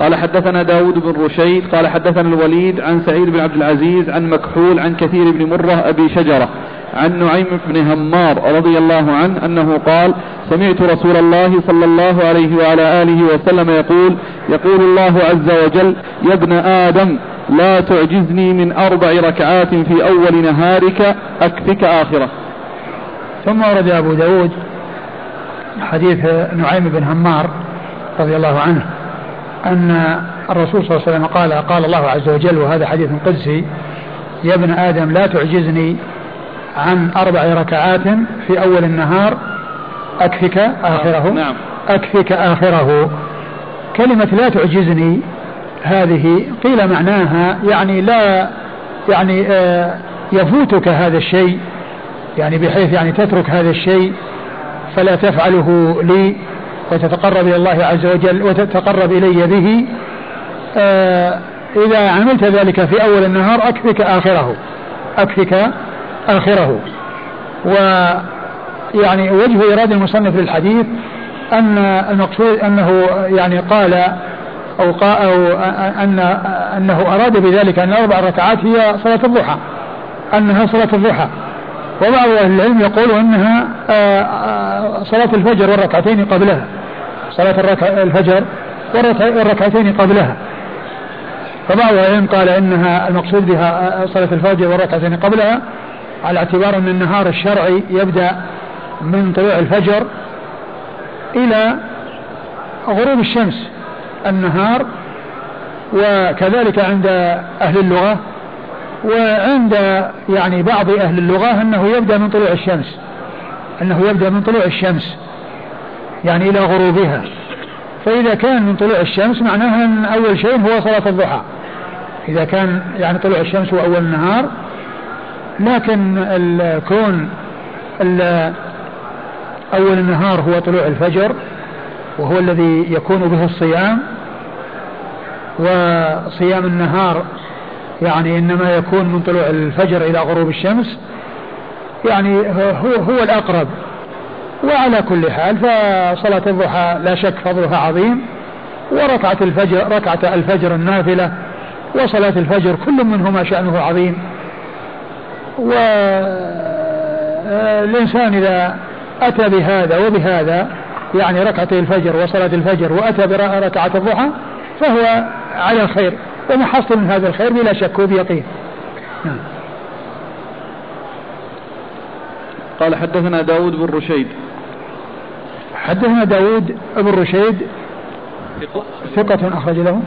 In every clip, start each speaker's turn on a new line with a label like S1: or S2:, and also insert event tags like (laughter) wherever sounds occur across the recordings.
S1: قال حدثنا داود بن رشيد قال حدثنا الوليد عن سعيد بن عبد العزيز عن مكحول عن كثير بن مرة أبي شجرة عن نعيم بن همار رضي الله عنه أنه قال سمعت رسول الله صلى الله عليه وعلى آله وسلم يقول يقول الله عز وجل يا ابن آدم لا تعجزني من أربع ركعات في أول نهارك أكفك آخرة.
S2: ثم ورد أبو داود حديث نعيم بن همار رضي الله عنه. أن الرسول صلى الله عليه وسلم قال قال الله عز وجل وهذا حديث قدسي يا ابن آدم لا تعجزني عن أربع ركعات في أول النهار أكفك آخره
S1: نعم.
S2: أكفك آخره. كلمة لا تعجزني هذه قيل معناها يعني لا يعني آه يفوتك هذا الشيء يعني بحيث يعني تترك هذا الشيء فلا تفعله لي. وتتقرب إلى الله عز وجل وتتقرب إلي به آه إذا عملت ذلك في أول النهار أكفك آخره أكفك آخره. ويعني وجه إرادة المصنف للحديث أن المقصود أنه يعني قال أو, قال أو أن أنه أراد بذلك أن أربع ركعات هي صلاة الضحى أنها صلاة الضحى. وبعض أهل العلم يقول أنها آه، آه، صلاة الفجر والركعتين قبلها. صلاة الفجر والركعتين قبلها. فبعض العلم قال إنها المقصود بها صلاة الفجر والركعتين قبلها على اعتبار أن النهار الشرعي يبدأ من طلوع الفجر إلى غروب الشمس. النهار وكذلك عند أهل اللغة وعند يعني بعض أهل اللغة أنه يبدأ من طلوع الشمس أنه يبدأ من طلوع الشمس يعني إلى غروبها. فإذا كان من طلوع الشمس معناها أن أول شيء هو صلاة الضحى. إذا كان يعني طلوع الشمس هو أول النهار لكن الكون أول النهار هو طلوع الفجر وهو الذي يكون به الصيام وصيام النهار يعني إنما يكون من طلوع الفجر إلى غروب الشمس يعني هو, هو الأقرب. وعلى كل حال فصلاة الضحى لا شك فضلها عظيم وركعة الفجر ركعة الفجر النافلة وصلاة الفجر كل منهما شأنه عظيم. والإنسان إذا أتى بهذا وبهذا يعني ركعتي الفجر وصلاة الفجر وأتى بركعة الضحى فهو على الخير ومحصل من هذا الخير بلا شك وبيقين. نعم.
S1: قال حدثنا داود بن رشيد.
S2: حدثنا داود بن رشيد ثقة. أخرج له.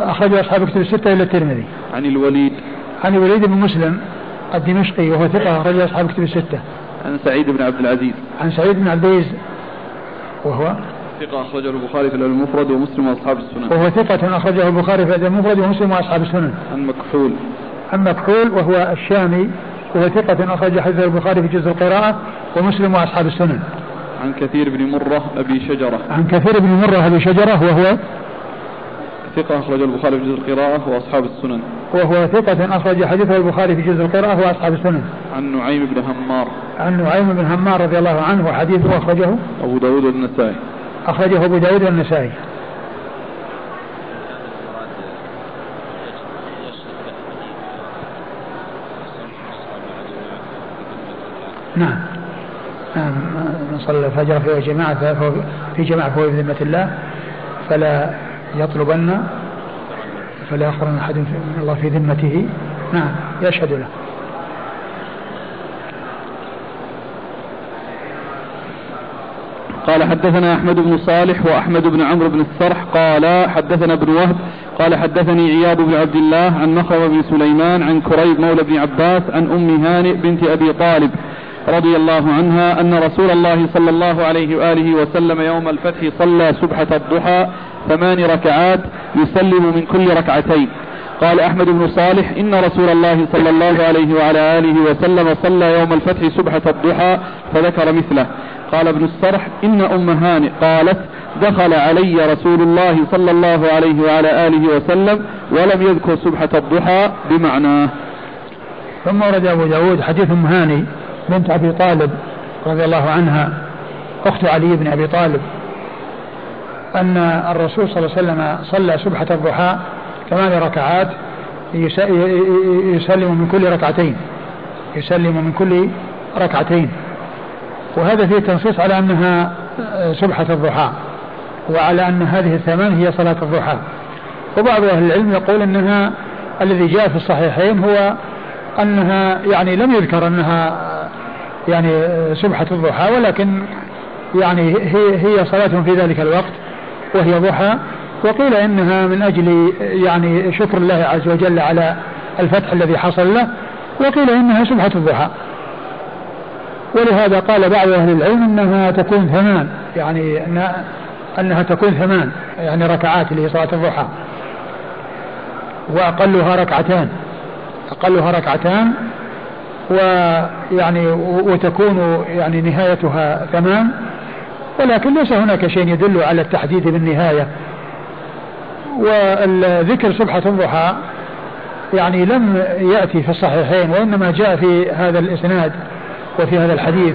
S2: أخرج أصحاب كتب الستة إلى الترمذي.
S1: عن الوليد.
S2: عن الوليد بن مسلم الدمشقي وهو ثقة أخرج أصحاب كتب الستة.
S1: عن سعيد بن عبد العزيز.
S2: عن سعيد بن عبد العزيز وهو
S1: ثقة أخرجه البخاري في الأدب المفرد ومسلم وأصحاب السنن.
S2: وهو ثقة أخرجه البخاري في الأدب المفرد ومسلم وأصحاب السنن.
S1: عن مكحول.
S2: عن مكحول وهو الشامي وهو ثقة أخرج حديث البخاري في جزء القراءة ومسلم وأصحاب السنن.
S1: عن كثير بن مرة أبي شجرة.
S2: عن كثير بن مرة أبي شجرة وهو
S1: ثقة أخرج البخاري في جزء القراءة وأصحاب السنن.
S2: وهو ثقة أخرج حديثه البخاري في جزء القراءة وأصحاب السنن.
S1: عن نعيم بن همار.
S2: عن نعيم بن همار رضي الله عنه وحديثه أخرجه
S1: أبو داود والنسائي.
S2: أخرجه أبو داود والنسائي. نعم. نعم. من صلى الفجر في جماعة في جماعة فهو بذمة الله. فلا يطلبن فلا يخرن أحد من الله في ذمته. نعم. يشهد له.
S1: قال حدثنا أحمد بن صالح وأحمد بن عمرو بن السرح قال حدثنا ابن وهب قال حدثني عياض بن عبد الله عن نخر بن سليمان عن كريب مولى بن عباس عن أم هانئ بنت أبي طالب رضي الله عنها أن رسول الله صلى الله عليه وآله وسلم يوم الفتح صلى سبحة الضحى ثمان ركعات يسلم من كل ركعتين. قال أحمد بن صالح إن رسول الله صلى الله عليه وعلى آله وسلم صلى يوم الفتح سبحة الضحى فذكر مثله. قال ابن السرح إن أم هانئ قالت دخل علي رسول الله صلى الله عليه وعلى آله وسلم ولم يذكر سبحة الضحى بمعناه
S2: ثم ورد أبو داود حديث أم هاني بنت أبي طالب رضي الله عنها أخت علي بن أبي طالب أن الرسول صلى الله عليه وسلم صلى سبحة الضحى ثمان ركعات يسلم من كل ركعتين. يسلم من كل ركعتين. وهذا فيه تنصيص على أنها سبحة الضحى وعلى أن هذه الثمان هي صلاة الضحى. وبعض أهل العلم يقول أنها الذي جاء في الصحيحين هو أنها يعني لم يذكر أنها يعني سبحة الضحى ولكن يعني هي هي صلاة في ذلك الوقت وهي ضحى. وقيل إنها من أجل يعني شكر الله عز وجل على الفتح الذي حصل له وقيل إنها سبحة الضحى. ولهذا قال بعض أهل العلم إنها تكون ثمان يعني إنها تكون ثمان يعني ركعات اللي هي صلاة الضحى. وأقلها ركعتان أقلها ركعتان ويعني وتكون يعني نهايتها ثمان ولكن ليس هناك شيء يدل على التحديد بالنهاية. والذكر سبحة الضحى يعني لم يأتي في الصحيحين وإنما جاء في هذا الإسناد وفي هذا الحديث.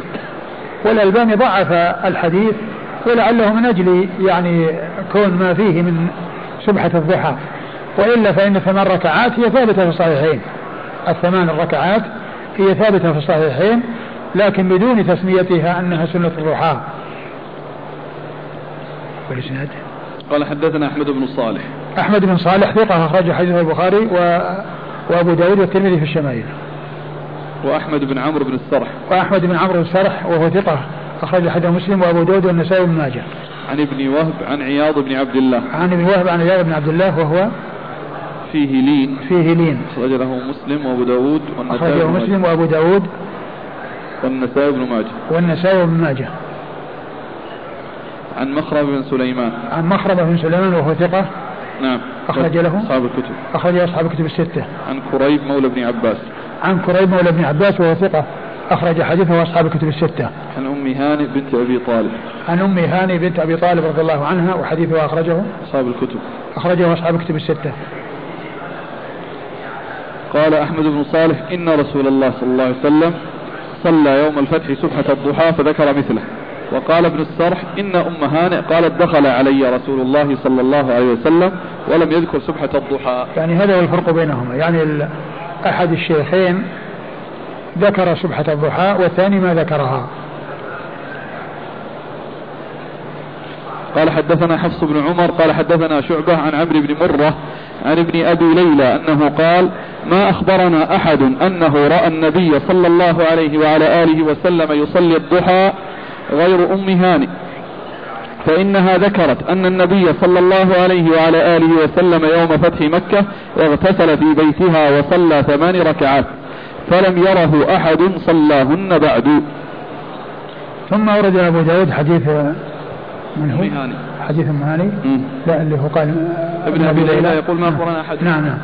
S2: والألباني ضعف الحديث ولعله من أجل يعني كون ما فيه من سبحة الضحى. وإلا فإن ثمان ركعات هي ثابتة في الصحيحين. الثمان الركعات هي ثابتة في الصحيحين لكن بدون تسميتها أنها سنة الضحى.
S1: والإسناد؟ قال حدثنا أحمد بن صالح.
S2: أحمد بن صالح ثقة أخرج حديث البخاري و... وأبو داود والترمذي في الشمائل.
S1: وأحمد بن عمرو بن السرح.
S2: وأحمد بن عمرو بن السرح وهو ثقة أخرج حديث مسلم وأبو داود والنسائي بن ماجه.
S1: عن ابن وهب عن عياض بن عبد الله.
S2: عن ابن وهب عن عياض بن عبد الله وهو
S1: فيه لين.
S2: فيه لين.
S1: أخرج له مسلم وأبو داود
S2: والنسائي أخرج له مسلم وأبو داود
S1: والنسائي بن ماجه.
S2: والنسائي بن ماجه.
S1: عن مخرم بن سليمان.
S2: عن مخرم بن سليمان وهو ثقة.
S1: نعم.
S2: أخرج له.
S1: أصحاب الكتب.
S2: أخرج أصحاب الكتب الستة.
S1: عن كريب مولى بن عباس.
S2: عن كريب مولى بن عباس وهو ثقة. أخرج حديثه أصحاب الكتب الستة.
S1: عن أم هانئ بنت أبي طالب.
S2: عن أم هانئ بنت أبي طالب رضي الله عنها وحديثه أخرجه.
S1: أصحاب الكتب.
S2: أخرجه أصحاب الكتب الستة.
S1: قال أحمد بن صالح إن رسول الله صلى الله عليه وسلم صلى يوم الفتح سبحة الضحى فذكر مثله. وقال ابن السرح إن أم هانئ قالت دخل علي رسول الله صلى الله عليه وسلم ولم يذكر سبحة الضحى.
S2: يعني هذا هو الفرق بينهما. يعني أحد الشيخين ذكر سبحة الضحى والثاني ما ذكرها.
S1: قال حدثنا حفص بن عمر قال حدثنا شعبة عن عمرو بن مرة عن ابن أبي ليلى أنه قال ما أخبرنا أحد أنه رأى النبي صلى الله عليه وعلى آله وسلم يصلي الضحى غير أم هانئ فإنها ذكرت أن النبي صلى الله عليه وعلى آله وسلم يوم فتح مكة اغتسل في بيتها وصلى ثمان ركعات فلم يره أحد صلاهن بعد.
S2: ثم أورد أبو داود حديث من هو؟ حديث أم هاني؟ لا اللي هو قال
S1: ابن أبي ليلى يقول ما أخبرنا أحد.
S2: نعم نعم.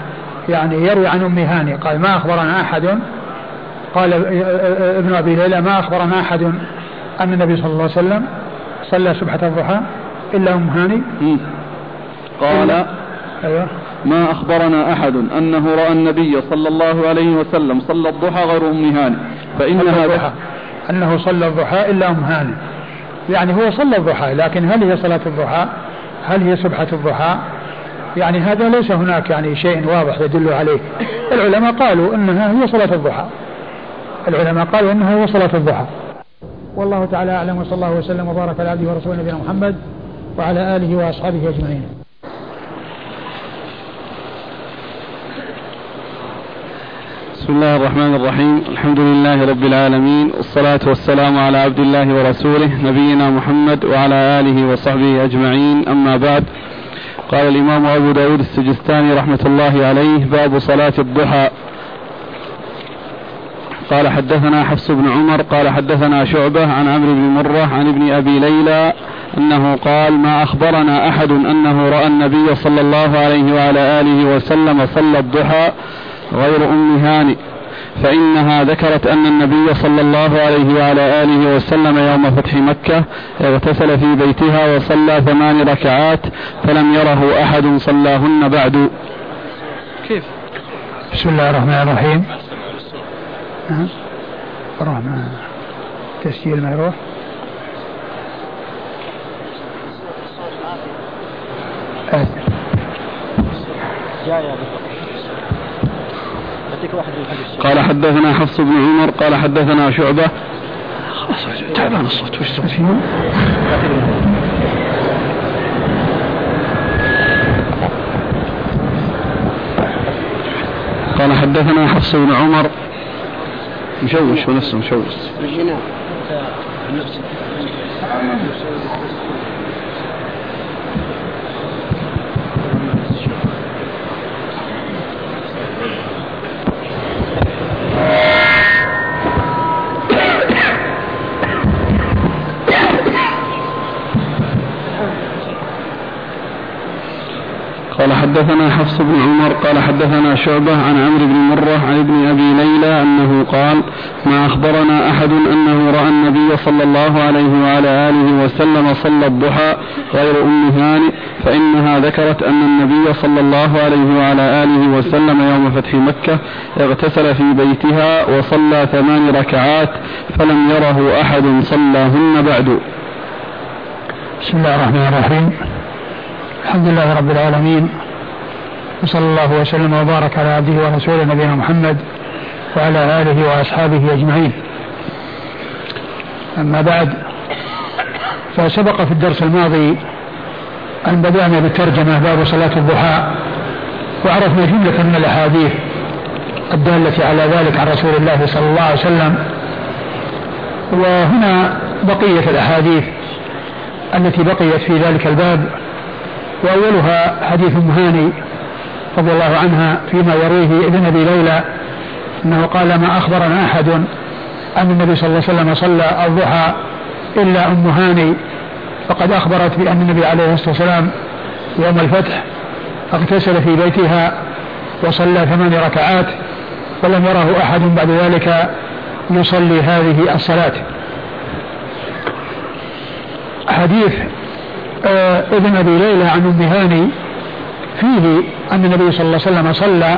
S2: يعني يروي عن أم هاني قال ما أخبرنا أحد؟ قال ابن أبي ليلى ما أخبرنا أحد؟ أن النبي صلى الله عليه وسلم صلى سبحة الضحى إلا ام هاني.
S1: قال أيوه. ما أخبرنا أحد أنه رأى النبي صلى الله عليه وسلم صلى الضحى غير أم هاني فإنها
S2: أنه صلى الضحى إلا أم هاني. يعني هو صلى الضحى لكن هل هي صلاة الضحى؟ هل هي سبحة الضحى؟ يعني هذا ليس هناك يعني شيء واضح يدل عليه. العلماء قالوا إنها هي صلاة الضحى. العلماء قالوا إنها هي صلاة الضحى. والله تعالى أعلم وصلى الله وسلم وبارك على عبده ورسوله نبينا محمد وعلى آله وأصحابه أجمعين.
S1: بسم الله الرحمن الرحيم. الحمد لله رب العالمين والصلاة والسلام على عبد الله ورسوله نبينا محمد وعلى آله وصحبه أجمعين. أما بعد قال الإمام أبو داود السجستاني رحمة الله عليه باب صلاة الضحى. قال حدثنا حفص بن عمر قال حدثنا شعبة عن عمرو بن مرة عن ابن أبي ليلى أنه قال ما أخبرنا أحد أنه رأى النبي صلى الله عليه وعلى آله وسلم صلى الضحى غير أم هانئ فإنها ذكرت أن النبي صلى الله عليه وعلى آله وسلم يوم فتح مكة اغتسل في بيتها وصلى ثمان ركعات فلم يره أحد صلاهن بعد.
S2: كيف؟ بسم الله الرحمن الرحيم. الرحمن تسجيل ما يروح.
S1: قال حدثنا حفص بن عمر قال حدثنا شعبة. تعبان الصوت وش قال حدثنا حفص بن عمر مشوش ونفسه مشوش. قال حدثنا حفص بن عمر قال حدثنا شعبة عن عمرو بن مرة عن ابن أبي ليلى أنه قال ما أخبرنا أحد أنه رأى النبي صلى الله عليه وعلى آله وسلم صلى الضحى غير أم هانئ فإنها ذكرت أن النبي صلى الله عليه وعلى آله وسلم يوم فتح مكة اغتسل في بيتها وصلى ثمان ركعات فلم يره أحد صلاهن بعد.
S2: بسم الله الرحمن الرحيم. الحمد لله رب العالمين وصلى الله وسلم وبارك على عبده ورسوله نبينا محمد وعلى آله وأصحابه أجمعين. أما بعد فسبق في الدرس الماضي أن بدأنا بالترجمة باب صلاة الضحى وعرفنا جملة من الأحاديث الدالة على ذلك عن رسول الله صلى الله عليه وسلم وهنا بقية الأحاديث التي بقيت في ذلك الباب وأولها حديث أم هاني رضي الله عنها فيما يرويه ابن أبي ليلى أنه قال ما أخبرنا أحد أن النبي صلى الله عليه وسلم صلى الضحى إلا أم هاني فقد أخبرت بأن النبي عليه الصلاة والسلام يوم الفتح اغتسل في بيتها وصلى ثمان ركعات ولم يره أحد بعد ذلك يصلي هذه الصلاة. حديث ابن أبي ليلى عن أم هاني فيه أن النبي صلى الله عليه وسلم صلى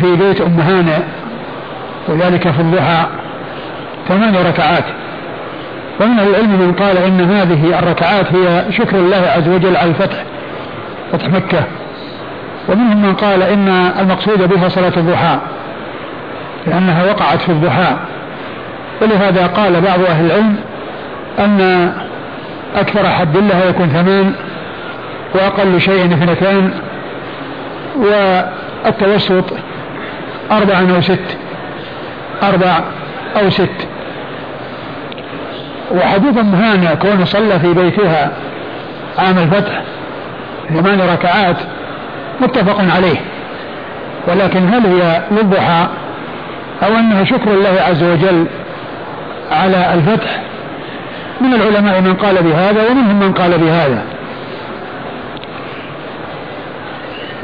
S2: في بيت أم هانئ وذلك في الضحى ثمان ركعات. ومن العلم من قال إن هذه الركعات هي شكر الله عز وجل على الفتح فتح مكة. ومنهم من قال إن المقصود بها صلاة الضحى لأنها وقعت في الضحى. ولهذا قال بعض أهل العلم أن أكثر حد لها يكون ثمان وأقل شيء اثنتان والتوسط أربع أو ست. أربع أو ست. وحديث مهانة كون صلى في بيتها عام الفتح ثمان ركعات متفق عليه. ولكن هل هي للضحى أو أنها شكر الله عز وجل على الفتح؟ من العلماء من قال بهذا ومنهم من قال بهذا.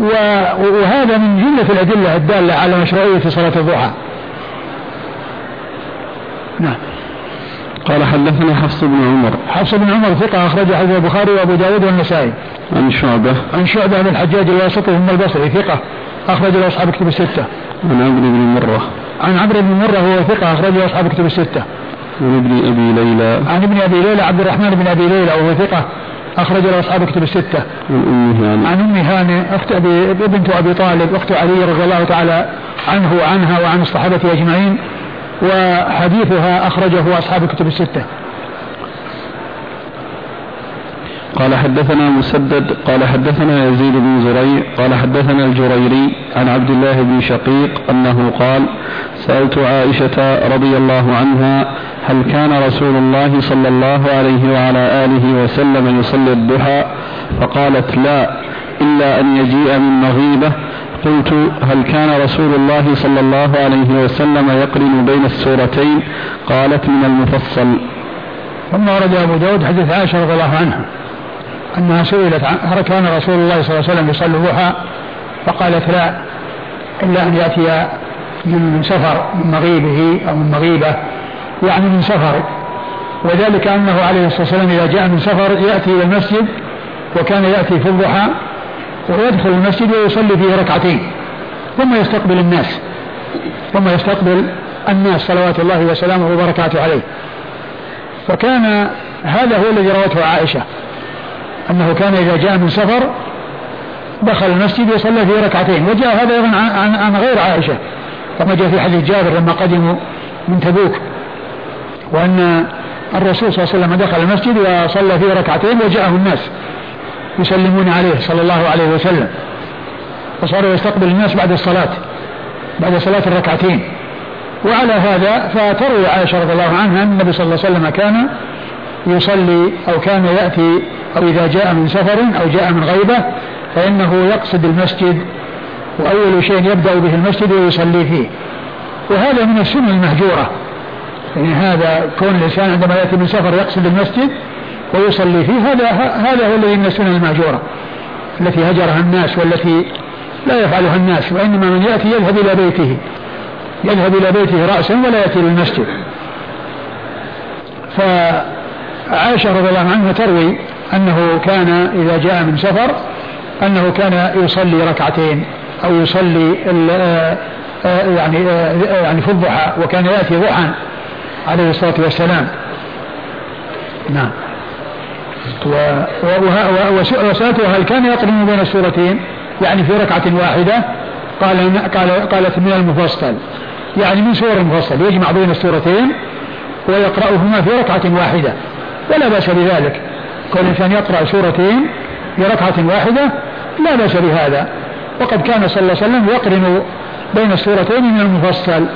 S2: وهذا من جملة الأدلة الدالة على مشروعية صلاة الضحى.
S1: نعم. قال حدثنا حفص بن عمر.
S2: حفص بن عمر ثقة أخرج حديث البخاري وأبو داود والنسائي.
S1: عن شعبة.
S2: عن شعبة بن الحجاج الواسطي ثم البصري ثقة أخرج له أصحاب كتب الستة.
S1: عن عمرو بن مرة.
S2: عن عمرو بن مرة هو ثقة أخرج له أصحاب كتب الستة.
S1: عن ابن أبي ليلى
S2: عن ابن أبي ليلى عبد الرحمن بن أبي ليلى وهو ثقة أخرج له أصحاب كتب الستة.
S1: عن أم هانئ.
S2: عن أم هانئ أخت أبي بنت أبي طالب أخت علي رضي الله تعالى عنه وعنها وعن الصحابة أجمعين وحديثها أخرجه أصحاب كتب الستة.
S1: قال حدثنا مسدد قال حدثنا يزيد بن زريع قال حدثنا الجريري عن عبد الله بن شقيق أنه قال سألت عائشة رضي الله عنها هل كان رسول الله صلى الله عليه وعلى آله وسلم يصلي الضحى؟ فقالت لا إلا أن يجيء من مغيبة. قلت هل كان رسول الله صلى الله عليه وسلم يقرن بين السورتين؟ قالت من المفصل.
S2: ثم ورد أبو داود حديث عائشة رضي الله عنها. أنها سئلت هل كان رسول الله صلى الله عليه وسلم يصلي الضحى؟ فقالت لا إلا أن يأتي من سفر من مغيبه أو من مغيبة يعني من سفر. وذلك أنه عليه الصلاة والسلام إذا جاء من سفر يأتي إلى المسجد وكان يأتي في الضحى ويدخل المسجد ويصلي فيه ركعتين. ثم يستقبل الناس ثم يستقبل الناس صلوات الله وسلامه وبركاته عليه. فكان هذا هو الذي روته عائشة. أنه كان إذا جاء من سفر دخل المسجد وصلى فيه ركعتين وجاء هذا أيضا عن, غير عائشة. كما جاء في حديث جابر لما قدموا من تبوك وأن الرسول صلى الله عليه وسلم دخل المسجد وصلى فيه ركعتين وجاءه الناس يسلمون عليه صلى الله عليه وسلم. وصار يستقبل الناس بعد الصلاة بعد صلاة الركعتين. وعلى هذا فتروي عائشة رضي الله عنها أن النبي صلى الله عليه وسلم كان يصلي أو كان يأتي أو إذا جاء من سفر أو جاء من غيبة فإنه يقصد المسجد وأول شيء يبدأ به المسجد ويصلي فيه. وهذا من السنة المهجورة. يعني هذا كون الإنسان عندما يأتي من سفر يقصد المسجد ويصلي فيه هذا هذا هو الذي من السنن المهجورة. التي هجرها الناس والتي لا يفعلها الناس وإنما من يأتي يذهب إلى بيته. يذهب إلى بيته رأسا ولا يأتي للمسجد. فعائشة رضي الله عنها تروي أنه كان إذا جاء من سفر أنه كان يصلي ركعتين أو يصلي آه، يعني آه، يعني في الضحى وكان يأتي ضحى عليه الصلاة والسلام. نعم. وسألته هل كان يقرن بين السورتين؟ يعني في ركعة واحدة؟ قال قال قالت من المفصل. يعني من سور المفصل يجمع بين السورتين ويقرأهما في ركعة واحدة. ولا بأس بذلك. كل إنسان يقرأ سورتين في ركعة واحدة لا بأس بهذا. وقد كان صلى الله عليه وسلم يقرن بين السورتين من المفصل.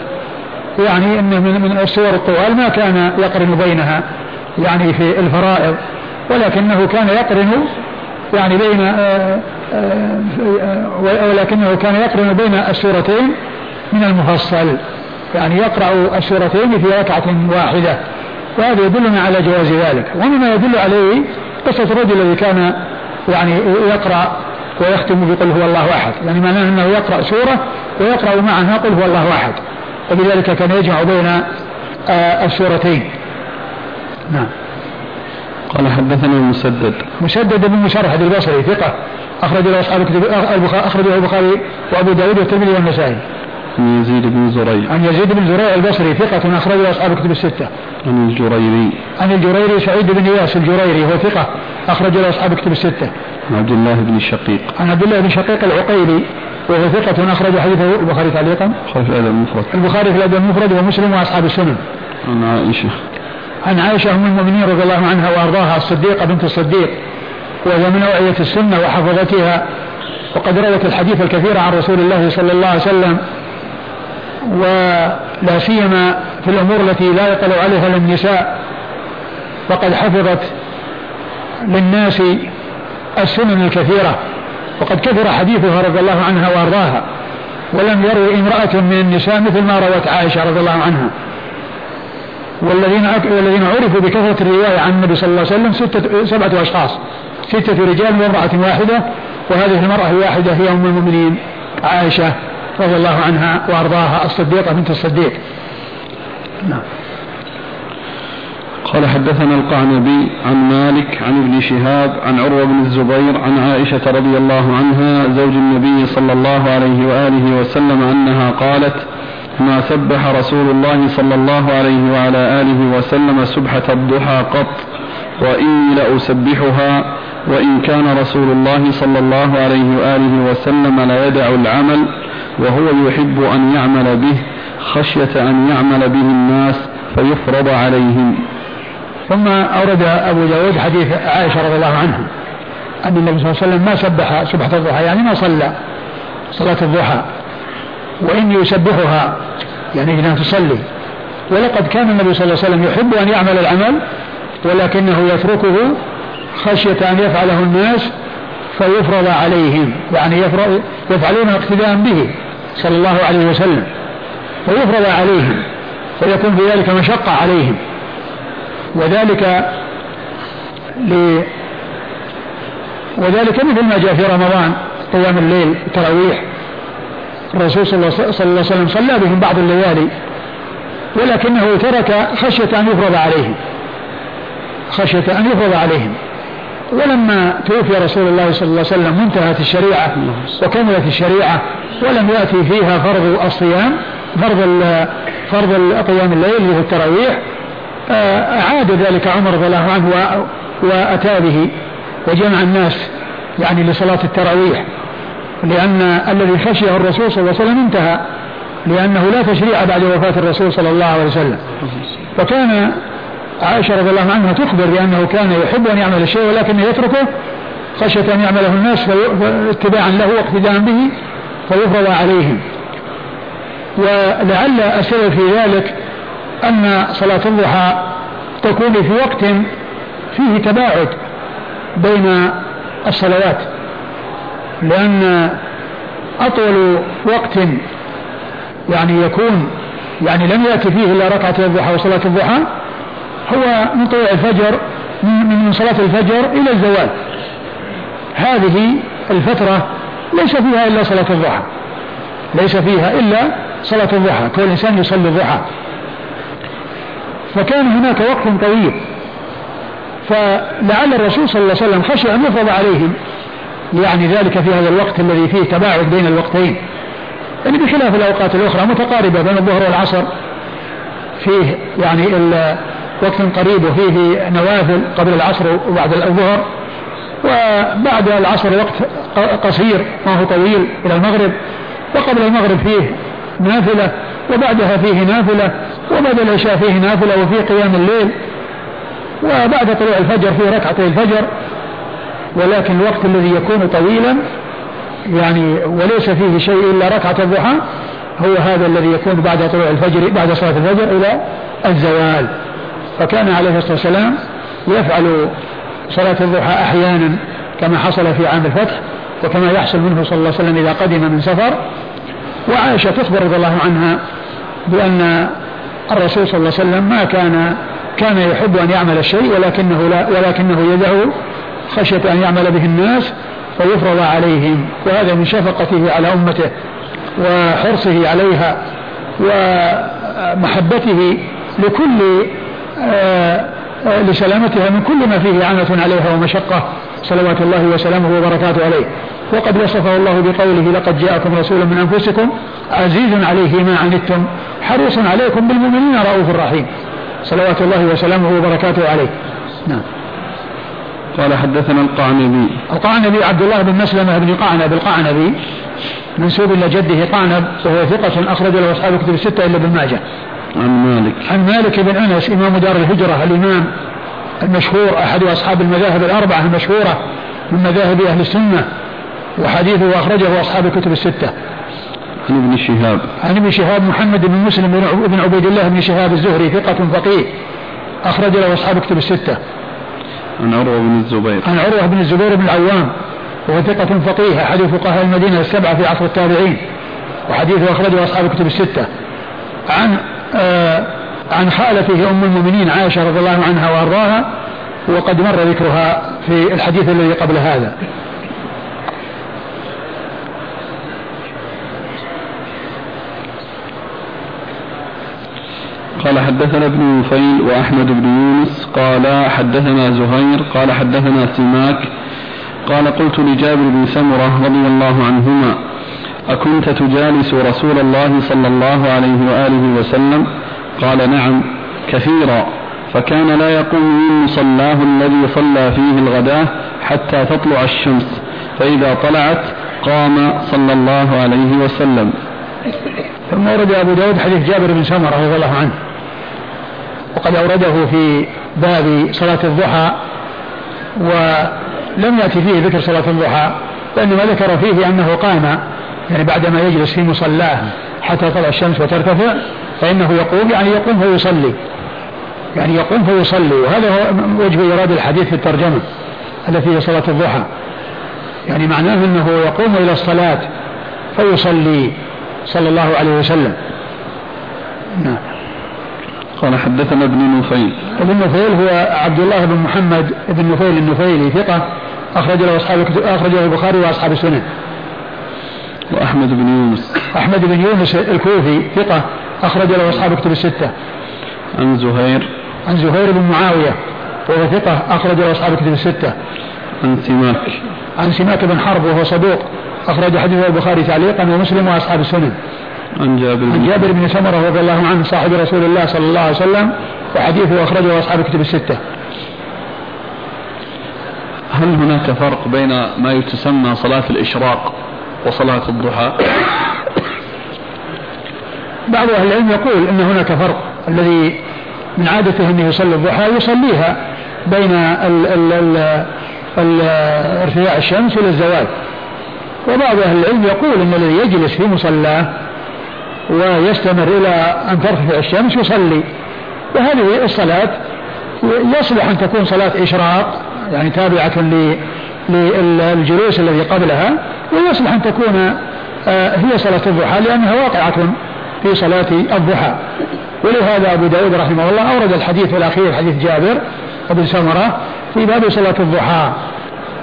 S2: يعني إن من من السور الطوال ما كان يقرن بينها يعني في الفرائض. ولكنه كان يقرن يعني بين آه، آه، آه، ولكنه كان يقرن بين السورتين من المفصل. يعني يقرأ السورتين في ركعة واحدة. وهذا يدلنا على جواز ذلك. ومما يدل عليه قصة الرجل الذي كان يعني يقرأ ويختم بقل هو الله أحد. يعني معناه أنه يقرأ سورة ويقرأ معها قل هو الله أحد. وبذلك كان يجمع بين السورتين. نعم.
S1: قال حدثنا مسدد.
S2: مسدد بن مسرحد البصري ثقة أخرج له أصحاب الكتب أخرجه البخاري وأبو داود والترمذي والنسائي.
S1: عن يزيد بن زريع.
S2: عن يزيد بن زريع البصري ثقة أخرجه أصحاب الكتب الستة.
S1: عن الجريري.
S2: عن الجريري سعيد بن إياس الجريري هو ثقة أخرج له أصحاب الكتب الستة.
S1: عن عبد الله بن شقيق.
S2: عن عبد الله بن شقيق العقيلي وهو ثقة أخرج حديثه البخاري تعليقا.
S1: البخاري في الأدب المفرد.
S2: البخاري في الأدب المفرد ومسلم وأصحاب السنن.
S1: عن عائشة.
S2: عن عائشة أم المؤمنين رضي الله عنها وأرضاها الصديقة بنت الصديق وهي من أوعية السنة وحفظتها وقد روت الحديث الكثير عن رسول الله صلى الله عليه وسلم ولا سيما في الأمور التي لا يطلع عليها إلا النساء. وقد حفظت للناس السنن الكثيرة. وقد كثر حديثها رضي الله عنها وأرضاها. ولم يروي امرأة من النساء مثل ما روت عائشة رضي الله عنها. والذين والذين عرفوا بكثرة الرواية عن النبي صلى الله عليه وسلم ستة سبعة أشخاص. ستة رجال وامرأة واحدة. وهذه المرأة الواحدة هي أم المؤمنين عائشة رضي الله عنها وأرضاها الصديقة بنت الصديق.
S1: نعم. قال حدثنا القعنبي عن مالك عن ابن شهاب عن عروة بن الزبير عن عائشة رضي الله عنها زوج النبي صلى الله عليه وآله وسلم أنها قالت ما سبح رسول الله صلى الله عليه وعلى آله وسلم سبحة الضحى قط وإني لأسبحها وإن كان رسول الله صلى الله عليه وآله وسلم لا يدع العمل وهو يحب أن يعمل به خشية أن يعمل به الناس فيفرض عليهم.
S2: ثم أورد أبو داود حديث عائشة رضي الله عنها أن النبي صلى الله عليه وسلم ما سبح سبحة الضحى يعني ما صلى صلاة الضحى. وإني يسبحها يعني إنها تصلي. ولقد كان النبي صلى الله عليه وسلم يحب أن يعمل العمل ولكنه يتركه خشية أن يفعله الناس فيفرض عليهم يعني يفعلون اقتداء به صلى الله عليه وسلم فيفرض عليهم فيكون في ذلك مشقة عليهم. وذلك ل وذلك مثل ما جاء في رمضان قيام الليل التراويح الرسول صلى الله عليه وسلم صلى بهم بعض الليالي ولكنه ترك خشية أن يفرض عليهم. خشية أن يفرض عليهم. ولما توفي رسول الله صلى الله عليه وسلم منتهت الشريعة وكملت الشريعة ولم يأتي فيها فرض الصيام فرض فرض قيام الليل اللي هو التراويح أعاد ذلك عمر رضي الله عنه وأتى به وجمع الناس يعني لصلاة التراويح. لأن الذي خشيه الرسول صلى الله عليه وسلم انتهى لأنه لا تشريع بعد وفاة الرسول صلى الله عليه وسلم. وكان عائشة رضي الله عنها تخبر بأنه كان يحب أن يعمل الشيء ولكنه يتركه خشية أن يعمله الناس اتباعا له واقتداء به فيفرض عليهم. ولعل السبب في ذلك أن صلاة الضحى تكون في وقت فيه تباعد بين الصلوات. لأن أطول وقت يعني يكون يعني لم يأتي فيه إلا ركعة الضحى وصلاة الضحى هو من طلوع الفجر من صلاة الفجر إلى الزوال. هذه الفترة ليس فيها إلا صلاة الضحى. ليس فيها إلا صلاة الضحى كل إنسان يصلي الضحى. فكان هناك وقت طويل فلعل الرسول صلى الله عليه وسلم خشي أن يفرض عليهم يعني ذلك في هذا الوقت الذي فيه تباعد بين الوقتين. يعني بخلاف الأوقات الأخرى متقاربة بين الظهر والعصر فيه يعني وقت قريب وفيه نوافل قبل العصر وبعد الظهر وبعد العصر وقت قصير ما هو طويل إلى المغرب وقبل المغرب فيه نافلة وبعدها فيه نافلة وبعد العشاء فيه نافلة وفيه قيام الليل وبعد طلوع الفجر فيه ركعتي الفجر ولكن الوقت الذي يكون طويلا يعني وليس فيه شيء إلا ركعة الضحى هو هذا الذي يكون بعد طلوع الفجر بعد صلاة الفجر إلى الزوال. فكان عليه الصلاة والسلام يفعل صلاة الضحى أحيانا كما حصل في عام الفتح وكما يحصل منه صلى الله عليه وسلم إذا قدم من سفر. وعائشة تخبر رضي الله عنها بأن الرسول صلى الله عليه وسلم ما كان كان يحب أن يعمل الشيء ولكنه لا ولكنه يدعو خشية أن يعمل به الناس فيفرض عليهم وهذا من شفقته على أمته وحرصه عليها ومحبته لكل آه، آه، لسلامتها من كل ما فيه عنة عليها ومشقة صلوات الله وسلامه وبركاته عليه. وقد وصفه الله بقوله لقد جاءكم رسول من أنفسكم عزيز عليه ما عنتم حريص عليكم بالمؤمنين رؤوف رحيم صلوات الله وسلامه وبركاته عليه. نعم.
S1: قال حدثنا القعنبي.
S2: القعنبي عبد الله بن مسلمة بن قعنب القعنبي منسوب إلى جده قعنب وهو ثقة أخرج له أصحاب كتب الستة إلا ابن ماجه.
S1: عن مالك.
S2: عن مالك بن أنس إمام دار الهجرة الإمام المشهور أحد أصحاب المذاهب الأربعة المشهورة من مذاهب أهل السنة وحديثه أخرجه أصحاب الكتب الستة.
S1: عن ابن شهاب.
S2: عن ابن شهاب محمد بن مسلم بن عبيد الله بن شهاب الزهري ثقة فقيه أخرج له أصحاب الكتب الستة.
S1: عن عروة بن الزبير.
S2: عن عروة بن الزبير بن العوام وهو ثقة فقيه أحد فقهاء المدينة السبعة في عصر التابعين وحديثه أخرجه أصحاب الكتب الستة. عن آه عن خالته أم المؤمنين عائشة رضي الله عنها وأرضاها وقد مر ذكرها في الحديث الذي قبل هذا.
S1: قال حدثنا ابن نفيل وأحمد بن يونس قال حدثنا زهير قال حدثنا سماك قال قلت لجابر بن سمرة رضي الله عنهما أكنت تجالس رسول الله صلى الله عليه وآله وسلم؟ قال نعم كثيرا فكان لا يقوم من مصلاه الذي صلى فيه الغداة حتى تطلع الشمس فإذا طلعت قام صلى الله عليه وسلم.
S2: ثم ورد أبو داود حديث جابر بن سمرة رضي الله عنه. وقد أورده في باب صلاة الضحى ولم يأتي فيه ذكر صلاة الضحى وإنما ذكر فيه أنه قام يعني بعدما يجلس في مصلاه حتى طلع الشمس وترتفع فإنه يقوم يعني يقوم فيصلي. يعني يقوم فيصلي وهذا هو وجه إيراد الحديث في الترجمة التي هي صلاة الضحى. يعني معناه أنه يقوم إلى الصلاة فيصلي صلى الله عليه وسلم.
S1: نعم. قال حدثنا ابن نفيل.
S2: ابن نفيل هو عبد الله بن محمد بن نفيل النفيلي ثقة أخرج له أصحاب أخرجه البخاري وأصحاب السنن.
S1: وأحمد بن يونس.
S2: أحمد بن يونس الكوفي ثقة أخرج له أصحاب كتب الستة.
S1: عن زهير.
S2: عن زهير بن معاوية وهو ثقة أخرج له أصحاب كتب الستة.
S1: عن سماك.
S2: عن سماك بن حرب وهو صدوق أخرج حديث البخاري تعليقا ومسلم وأصحاب السنن.
S1: عن جابر
S2: عن جابر بن سمرة رضي الله عنه صاحب رسول الله صلى الله عليه وسلم وحديثه أخرجه أصحاب كتب الستة.
S1: هل هناك فرق بين ما تسمى صلاة الإشراق وصلاة الضحى؟
S2: بعض أهل العلم يقول أن هناك فرق. الذي من عادته أنه يصلي الضحى يصليها بين ال ال ال ارتفاع الشمس إلى الزوال وبعض أهل العلم يقول أن الذي يجلس في مصلاه ويستمر إلى أن ترتفع الشمس يصلي. وهذه الصلاة يصلح أن تكون صلاة إشراق يعني تابعة للجلوس الذي قبلها ويصلح أن تكون آه، هي صلاة الضحى لأنها واقعة في صلاة الضحى. ولهذا أبو داود رحمه الله أورد الحديث الأخير حديث جابر بن سمرة في باب صلاة الضحى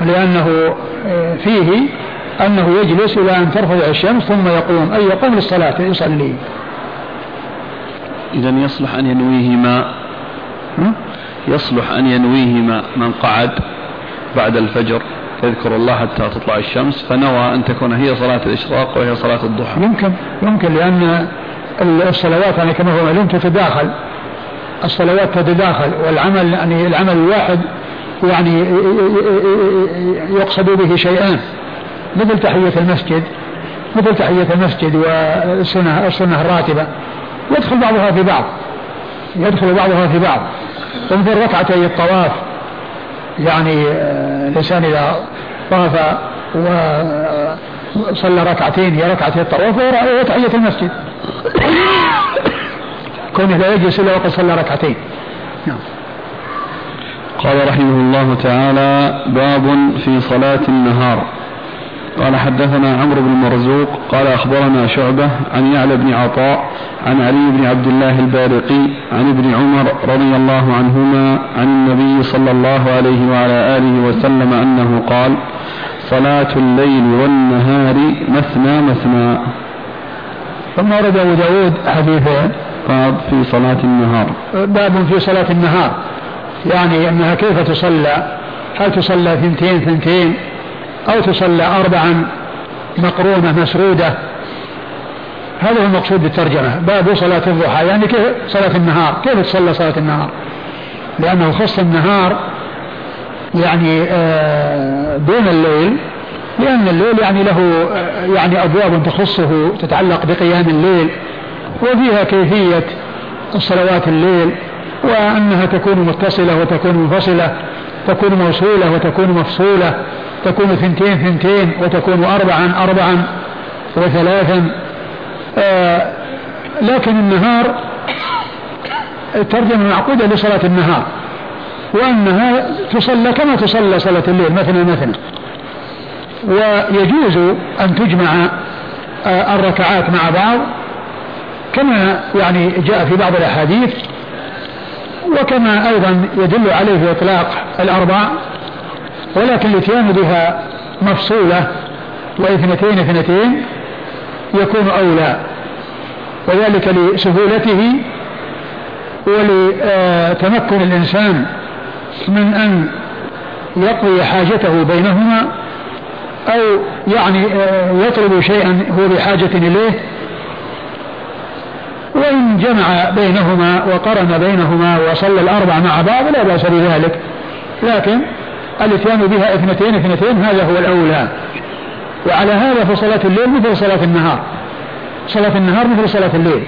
S2: لأنه آه، فيه أنه يجلس إلى أن ترفع الشمس ثم يقوم. أي يقوم للصلاة يصلي.
S1: إذا يصلح أن ينويهما. يصلح أن ينويهما من قعد بعد الفجر. يذكر الله حتى تطلع الشمس. فنوى أن تكون هي صلاة الإشراق وهي صلاة الضحى.
S2: يمكن يمكن لأن الصلوات يعني كما هو معلوم تتداخل. الصلوات تتداخل والعمل يعني العمل الواحد يعني يقصد به شيئان. مثل تحية المسجد مثل تحية المسجد والسنة السنة الراتبة. يدخل بعضها في بعض. يدخل بعضها في بعض. ومثل ركعتي الطواف يعني آه، الإنسان إذا طاف وصلى ركعتين هي ركعتي الطواف وهو تحية المسجد. كونه لا يجلس إلا وقد صلى ركعتين. نعم.
S1: قال رحمه الله تعالى باب في صلاة النهار. قال حدثنا عمرو بن مرزوق قال أخبرنا شعبة عن يعلى بن عطاء عن علي بن عبد الله البارقي عن ابن عمر رضي الله عنهما عن النبي صلى الله عليه وعلى آله وسلم أنه قال صلاة الليل والنهار مثنى مثنى.
S2: ثم ورد أبو داود حديثا
S1: باب في صلاة النهار.
S2: باب في صلاة النهار يعني أنها كيف تصلى؟ هل تصلى ثنتين ثنتين؟ أو تصلى أربعا مقرونة مسرودة. هذا هو المقصود بالترجمة. باب صلاة الضحى. يعني كيف صلاة النهار؟ كيف تصلى صلاة النهار؟ لأنه خص النهار يعني آه، دون الليل لأن الليل يعني له آه، يعني أبواب تخصه تتعلق بقيام الليل وفيها كيفية صلوات الليل وأنها تكون متصلة وتكون منفصلة تكون موصولة وتكون مفصولة. تكون ثنتين ثنتين وتكون أربعا أربعا وثلاثا. آه لكن النهار ترجمة معقودة لصلاة النهار وأنها تصلى كما تصلى صلاة الليل مثنى مثنى ويجوز أن تجمع آه الركعات مع بعض كما يعني جاء في بعض الأحاديث وكما أيضا يدل عليه إطلاق الأربع ولكن الاتيان بها مفصولة واثنتين اثنتين يكون أولى. وذلك لسهولته ولتمكن الإنسان من أن يقضي حاجته بينهما أو يعني آه، يطلب شيئا هو بحاجة إليه. وإن جمع بينهما وقرن بينهما وصلى الأربع مع بعض لا بأس بذلك. لكن الإتيان بها اثنتين اثنتين هذا هو الأولى. وعلى هذا فصلاة الليل مثل صلاة النهار. صلاة النهار مثل صلاة الليل.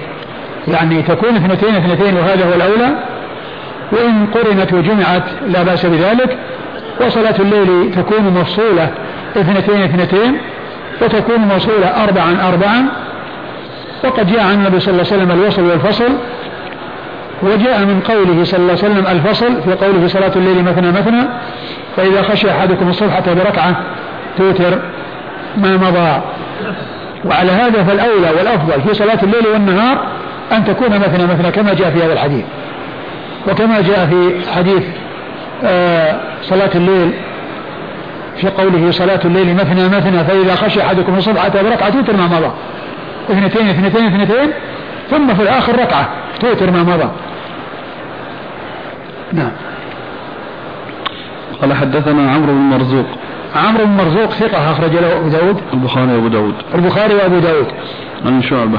S2: يعني تكون اثنتين اثنتين وهذا هو الأولى. وإن قرنت وجمعت لا بأس بذلك. وصلاة الليل تكون مفصولة اثنتين اثنتين. وتكون موصولة أربعا أربعا. وقد جاء عن النبي صلى الله عليه وسلم الوصل والفصل. وجاء من قوله صلى الله عليه وسلم الفصل في قوله صلاة الليل مثنى مثنى فإذا خشي أحدكم الصبح بركعة توتر ما مضى. وعلى هذا فالأولى والأفضل في صلاة الليل والنهار أن تكون مثنى مثنى كما جاء في هذا الحديث. وكما جاء في حديث آه صلاة الليل في قوله صلاة الليل مثنى مثنى فإذا خشي أحدكم الصبح بركعة توتر ما مضى. اثنتين اثنتين اثنتين ثم في الآخر ركعة. توتر ما مضى. نعم.
S1: قال حدثنا عمرو بن مرزوق.
S2: عمرو بن مرزوق ثقة أخرج له أبو داود.
S1: البخاري وأبو داود.
S2: البخاري وأبو داود.
S1: عن شعبة.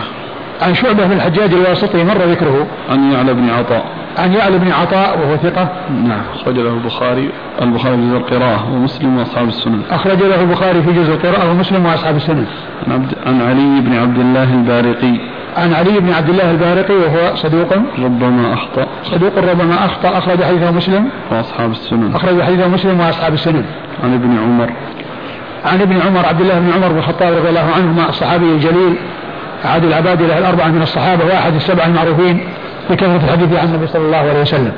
S2: عن شعبة بن الحجاج الواسطي مر ذكره.
S1: عن يعلى بن عطاء.
S2: عن يعلى بن عطاء وهو ثقة.
S1: نعم. أخرج له البخاري. البخاري في جزء القراءة ومسلم وأصحاب السنن.
S2: أخرج له البخاري في جزء القراءة ومسلم وأصحاب السنن.
S1: عن, عبد عن علي بن عبد الله البارقي.
S2: عن علي بن عبد الله البارقي وهو صدوق.
S1: ربما أخطأ.
S2: صدوق ربما أخطأ. أخرج حديثه مسلم.
S1: وأصحاب السنن.
S2: أخرج حديثه مسلم وأصحاب السنن.
S1: عن ابن عمر.
S2: عن ابن عمر عبد الله بن عمر بن الخطاب رضي الله عنهما الصحابي الجليل أحد العباد له الأربعة من الصحابة وأحد السبعة المعروفين بكثرة الحديث عن النبي صلى الله عليه وسلم.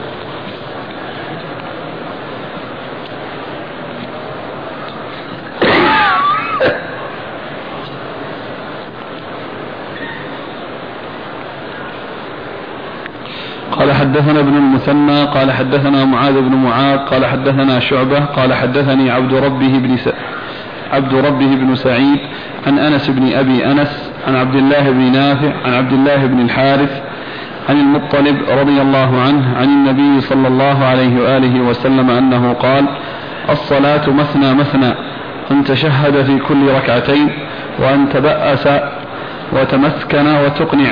S1: قال حدثنا ابن المثنى قال حدثنا معاذ بن معاذ قال حدثنا شعبة قال حدثني عبد ربه بن س... عبد ربه بن سعيد عن أنس بن أبي أنس عن عبد الله بن نافع عن عبد الله بن الحارث عن المطلب رضي الله عنه عن النبي صلى الله عليه وآله وسلم أنه قال: الصلاة مثنى مثنى أن تشهد في كل ركعتين وأن تبأس وتمسكن وتقنع.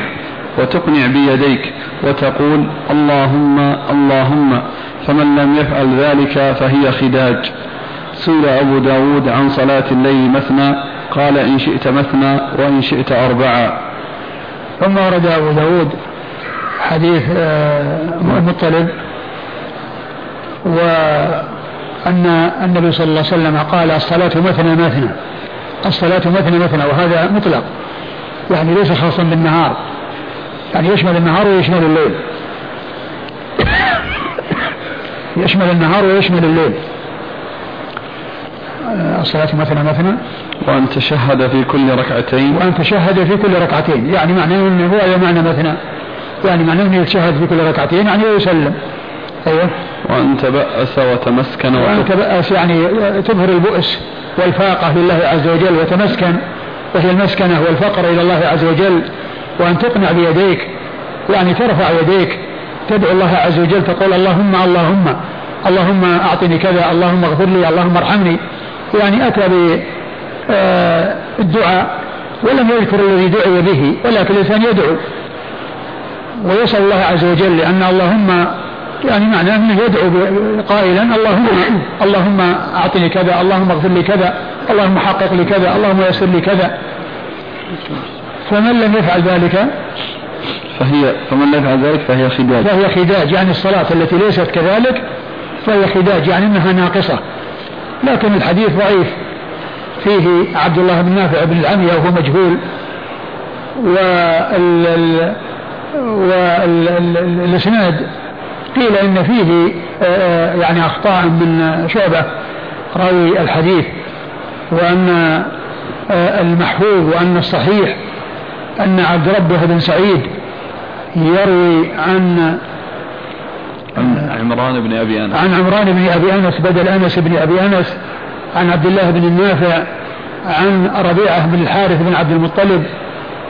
S1: وتقنع بيديك وتقول اللهم اللهم فمن لم يفعل ذلك فهي خداج. سئل أبو داود عن صلاة الليل مثنى قال إن شئت مثنى وإن شئت أربعا
S2: ثم ورد أبو داود حديث المطلب آه، وأن النبي صلى الله عليه وسلم قال الصلاة مثنى مثنى الصلاة مثنى مثنى وهذا مطلق يعني ليس خاصا بالنهار. يعني يشمل النهار ويشمل الليل. يشمل النهار ويشمل الليل. آه، الصلاة مثنى مثنى.
S1: وأن تشهد في كل ركعتين.
S2: وأن تشهد في كل ركعتين. يعني معناه أنه هو معنى مثنى. يعني معناه أنه يتشهد في كل ركعتين يعني يسلم أيوه.
S1: وأن تبأس وتمسكن
S2: وأن تبأس يعني تظهر البؤس والفاقة لله عز وجل وتمسكن. وهي المسكنة والفقر إلى الله عز وجل. وأن تقنع بيديك يعني ترفع يديك. تدعو الله عز وجل تقول اللهم اللهم اللهم أعطني كذا اللهم اغفر لي اللهم ارحمني. يعني أتى بالدعاء ولم يذكر الذي دعي به ولكن الإنسان يدعو. ويسأل الله عز وجل لأن اللهم يعني معناه أنه يدعو قائلا اللهم اللهم أعطني كذا اللهم اغفر لي كذا اللهم حقق لي كذا اللهم يسر لي كذا. فمن لم يفعل ذلك؟
S1: فهي فمن لم يفعل ذلك فهي خداج.
S2: فهي خداج يعني الصلاة التي ليست كذلك فهي خداج يعني إنها ناقصة. لكن الحديث ضعيف. فيه عبد الله بن نافع بن العمية وهو مجهول. وال والاسناد قيل إن فيه آه، يعني أخطاء من شعبة راوي الحديث وأن آه، المحفوظ وأن الصحيح أن عبد ربه بن سعيد يروي عن
S1: عن عمران بن أبي أنس.
S2: عن عمران بن أبي أنس بدل أنس بن أبي أنس عن عبد الله بن النافع عن ربيعة بن الحارث بن عبد المطلب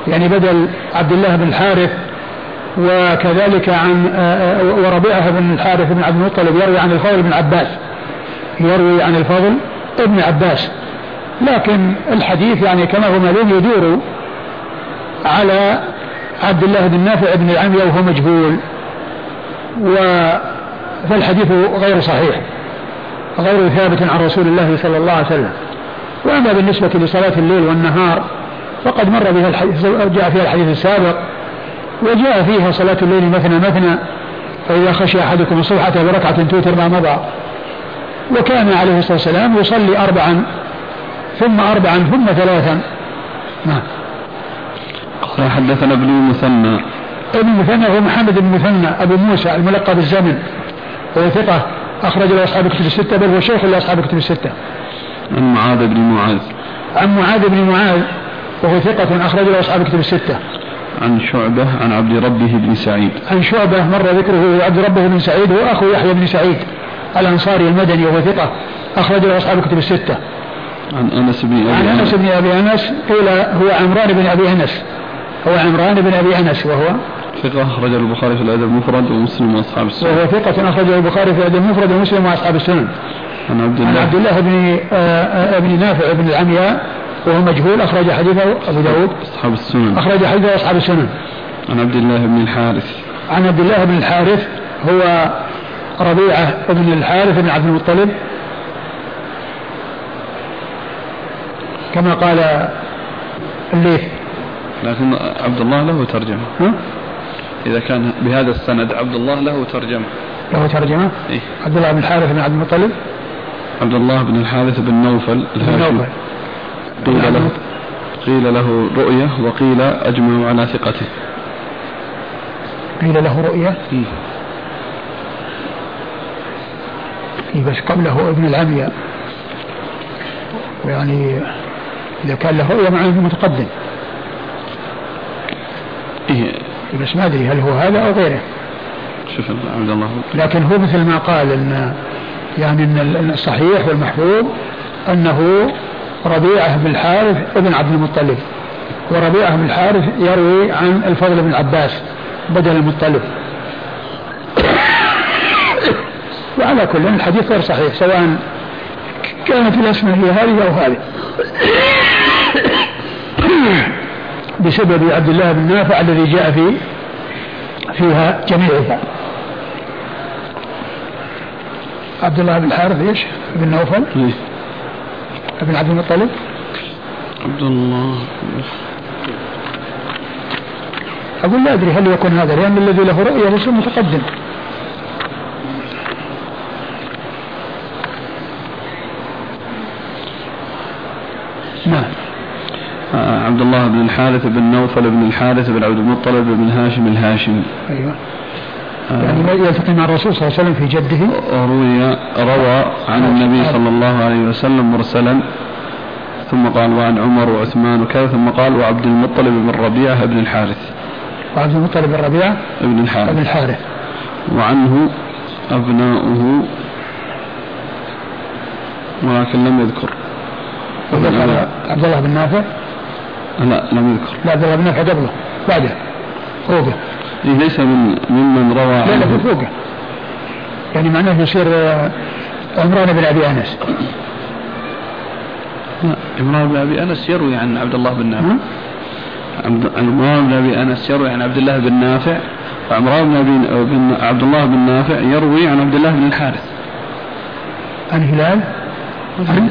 S2: يعني بدل عبد الله بن الحارث وكذلك عن آه، آه، وربيعة بن الحارث بن عبد المطلب يروي عن الفضل بن عباس يروي عن الفضل ابن عباس. لكن الحديث يعني كما هو معلوم يدور على عبد الله بن نافع بن العمية وهو مجهول و فالحديث غير صحيح غير ثابت عن رسول الله صلى الله عليه وسلم. وأما بالنسبة لصلاة الليل والنهار فقد مر بها الحديث جاء فيها الحديث السابق وجاء فيها صلاة الليل مثنى مثنى فإذا خشي أحدكم الصبحة بركعة توتر ما مضى. وكان عليه الصلاة والسلام يصلي أربعا ثم أربعا ثم ثلاثا. نعم.
S1: قال حدثنا ابن المثنى.
S2: ابن المثنى هو محمد بن المثنى أبو موسى الملقب الزمن وهو ثقة أخرج له أصحاب الكتب الستة بل هو شيخ لأصحاب الكتب الستة.
S1: عن معاذ بن معاذ.
S2: عن معاذ بن معاذ وهو ثقة أخرج له أصحاب الكتب الستة.
S1: عن شعبة عن عبد ربه بن سعيد.
S2: عن شعبة مر ذكره عبد ربه بن سعيد هو أخو يحيى بن سعيد الأنصاري المدني وهو ثقة أخرج له أصحاب الكتب الستة.
S1: عن أنس بن أبي
S2: عن أنس. بن أبي أنس قيل هو عمران بن أبي أنس. هو عمران بن أبي أنس وهو
S1: ثقة أخرج البخاري في الأدب المفرد ومسلم وأصحاب السنن.
S2: وهو ثقة أخرج البخاري في الأدب المفرد ومسلم وأصحاب السنن.
S1: عن عبد الله.
S2: عن عبد الله بن آه، آه، بن نافع بن العمياء وهو مجهول أخرج حديثه أبو داود.
S1: أصحاب السنن.
S2: أخرج حديثه أصحاب السنن.
S1: عن عبد الله بن الحارث.
S2: عن عبد الله بن الحارث هو ربيعة بن الحارث بن عبد المطلب. كما قال الليث
S1: لكن عبد الله له ترجمة. ها؟ إذا كان بهذا السند عبد الله له ترجمة.
S2: له ترجمة؟ إيه؟ عبد الله بن الحارث بن عبد المطلب؟
S1: عبد الله بن الحارث بن نوفل
S2: نوفل.
S1: قيل له قيل له رؤية وقيل أجمعوا على ثقته.
S2: قيل له رؤية؟ إيه؟ إيه بس قبله ابن العمياء. ويعني إذا كان له رؤية معناه متقدم. إيه. بس ما أدري هل هو هذا أو غيره.
S1: شوف عبد الله.
S2: لكن هو مثل ما قال إن يعني إن الصحيح والمحفوظ أنه ربيعة بن الحارث ابن عبد المطلب وربيعة بن الحارث يروي عن الفضل بن عباس بدل المطلب. (coughs) وعلى كل الحديث غير صحيح سواء كانت الأسماء هي هذه أو هذه. (coughs) بسبب عبد الله بن نافع الذي جاء في فيها جميعها عبد الله بن الحارث إيش؟ بن نوفل؟ إيه؟ ابن عبد المطلب؟
S1: عبد الله
S2: أقول لا أدري هل يكون هذا لأن الذي له رؤية ليس متقدم
S1: نعم عبد الله بن الحارث بن نوفل بن الحارث بن عبد المطلب بن هاشم الهاشمي
S2: أيوه. يعني يلتقي مع الرسول صلى الله عليه وسلم في جده؟
S1: روي روى عن النبي صلى الله عليه وسلم مرسلا ثم قال وعن عمر وعثمان وكذا ثم قال وعبد المطلب بن ربيعة بن الحارث.
S2: وعبد المطلب بن ربيعة
S1: بن الحارث.
S2: بن الحارث.
S1: وعنه أبناؤه ولكن لم يذكر.
S2: عبد الله بن نافع.
S1: لا لم يذكر.
S2: لا عبد الله بن نافع قبله بعده. فوقه.
S1: إيه ليس من ممن روى
S2: لا لا فوقه. يعني معناه يصير آه، عمران بن أبي أنس.
S1: عمران بن أبي أنس يروي عن عبد الله بن نافع. عمران بن أبي أنس يروي عن عبد الله بن نافع. وعمران بن ابي بن عبد الله بن نافع يروي عن عبد الله بن الحارث.
S2: عن هلال؟ عن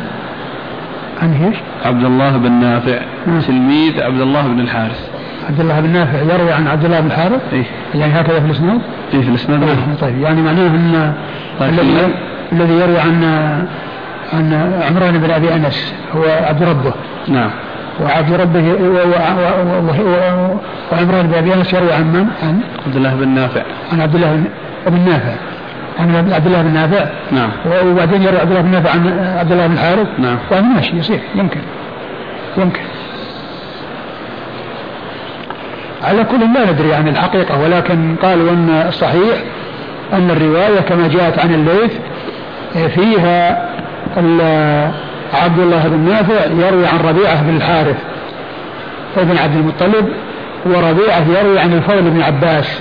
S2: عن إيش؟
S1: عبد الله بن نافع. تلميذ عبد الله بن الحارث.
S2: عبد الله بن نافع يروي عن عبد الله بن الحارث؟
S1: إيه؟
S2: يعني هكذا في الإسناد؟
S1: إيه في الإسناد.
S2: نعم طيب. يعني معناه أن الذي الذي يروي عن عن عمران بن أبي أنس هو عبد ربه.
S1: نعم.
S2: وعبد ربه وعمران بن أبي أنس يروي عن من؟ عن؟
S1: عبد الله بن نافع.
S2: عن عبد الله بن نافع. عن عبد الله بن نافع.
S1: نعم.
S2: وبعدين يروي عبد الله بن نافع عن عبد الله بن الحارث.
S1: نعم.
S2: يعني ماشي يصير يمكن. يمكن. على كل لا ندري عن الحقيقة ولكن قالوا أن الصحيح أن الرواية كما جاءت عن الليث فيها عبد الله بن نافع يروي عن ربيعة بن الحارث ابن عبد المطلب وربيعة يروي عن الفضل بن عباس.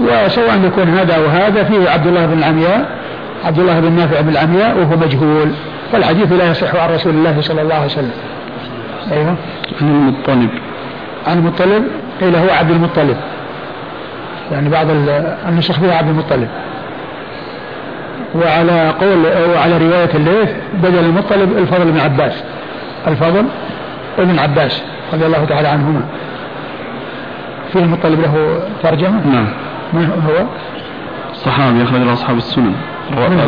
S2: وسواء يكون هذا أو هذا فيه عبد الله بن العمياء عبد الله بن نافع بن العمياء وهو مجهول. فالحديث لا يصح عن رسول الله صلى الله عليه وسلم.
S1: أيوه. عن المطلب.
S2: عن المطلب؟ قيل هو عبد المطلب. يعني بعض النسخ فيها عبد المطلب. وعلى قول وعلى رواية الليث بدل المطلب الفضل بن عباس. الفضل ابن عباس رضي الله تعالى عنهما. فيه المطلب له ترجمة؟
S1: نعم.
S2: من هو؟
S1: صحابي أخرج له أصحاب السنن.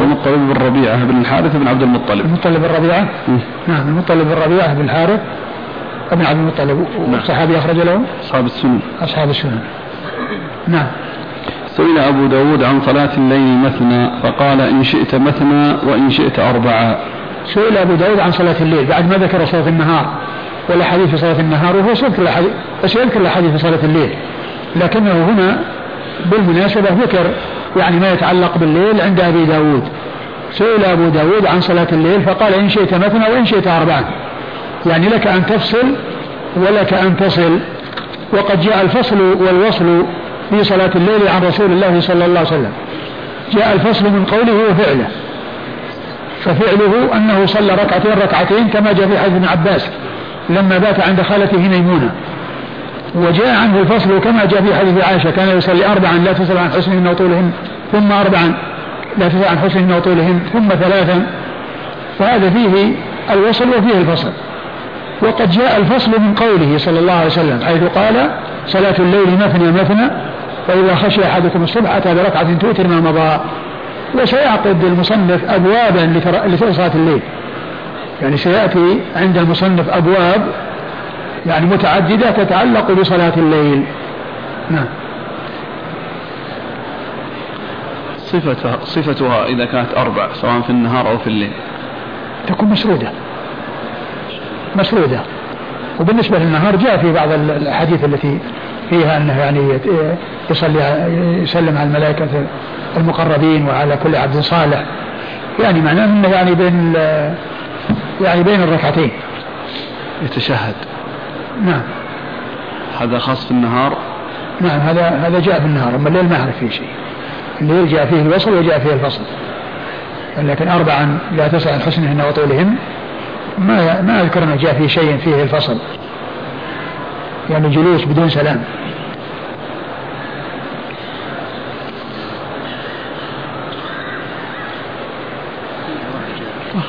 S1: المطلب بن ربيعة بن الحارث بن عبد المطلب.
S2: المطلب بن ربيعة؟ نعم المطلب بن ربيعة بن الحارث ابن عبد المطلب. والصحابي أخرج له؟
S1: أصحاب السنن.
S2: أصحاب السنن. نعم.
S1: سئل أبو داود عن صلاة الليل مثنى فقال إن شئت مثنى وإن شئت أربعة.
S2: سئل أبو داود عن صلاة الليل. بعد ما ذكر صلاة النهار ولا حديث في صلاة النهار وهو سيذكر الحديث بس يذكر الحديث في صلاة الليل. لكنه هنا بالمناسبة ذكر يعني ما يتعلق بالليل عند أبي داود. سئل أبو داود عن صلاة الليل فقال إن شئت مثنى وإن شئت أربعة. يعني لك أن تفصل ولك أن تصل. وقد جاء الفصل والوصل في صلاة الليل عن رسول الله صلى الله عليه وسلم. جاء الفصل من قوله وفعله. ففعله أنه صلى ركعتين ركعتين كما جاء في حديث ابن عباس لما بات عند خالته ميمونة وجاء عنه الفصل كما جاء في حديث عائشة كان يصلي أربعا لا تسأل عن حسنهن وطولهن ثم أربعا لا تسأل عن حسنهن وطولهن ثم ثلاثا فهذا فيه الوصل وفيه الفصل. وقد جاء الفصل من قوله صلى الله عليه وسلم حيث قال صلاة الليل مثنى مثنى فإذا خشي أحدكم الصبح أتى بركعة توتر ما مضى وسيعقد المصنف أبوابا لصلاة الليل. يعني سيأتي عند المصنف أبواب يعني متعددة تتعلق بصلاة الليل. نعم.
S1: صفتها صفتها إذا كانت أربع سواء في النهار أو في الليل.
S2: تكون مسرودة. مسرودة. وبالنسبة للنهار جاء في بعض الأحاديث التي فيها أنه يعني يصلي يسلم على الملائكة المقربين وعلى كل عبد صالح. يعني معناه أنه يعني بين يعني بين الركعتين.
S1: يتشهد.
S2: نعم.
S1: هذا خاص في النهار؟
S2: نعم هذا هذا جاء في النهار أما الليل ما أعرف فيه شيء. الليل جاء فيه الوصل وجاء فيه الفصل. لكن اربعا لا تسع عن حسنهن وطولهن. ما ما أذكر انه جاء فيه شيء فيه الفصل. يعني جلوس بدون سلام.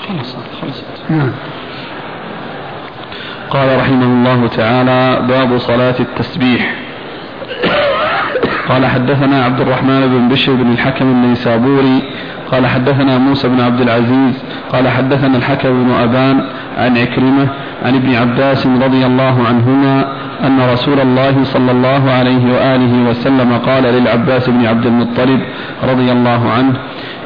S1: خلصت خلصت نعم. قال رحمه الله تعالى باب صلاة التسبيح. قال حدثنا عبد الرحمن بن بشر بن الحكم النيسابوري قال حدثنا موسى بن عبد العزيز قال حدثنا الحكم بن أبان عن عكرمة عن ابن عباس رضي الله عنهما أن رسول الله صلى الله عليه وآله وسلم قال للعباس بن عبد المطلب رضي الله عنه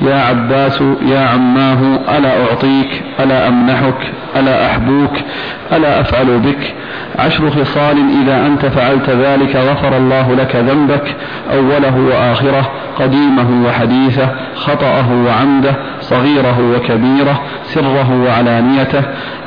S1: يا عباس يا عماه ألا أعطيك ألا أمنحك ألا أحبوك ألا أفعل بك عشر خصال إذا أنت فعلت ذلك غفر الله لك ذنبك أوله وآخره قديمه وحديثه خطأه وعمده صغيره وكبيره سره وعلانيته.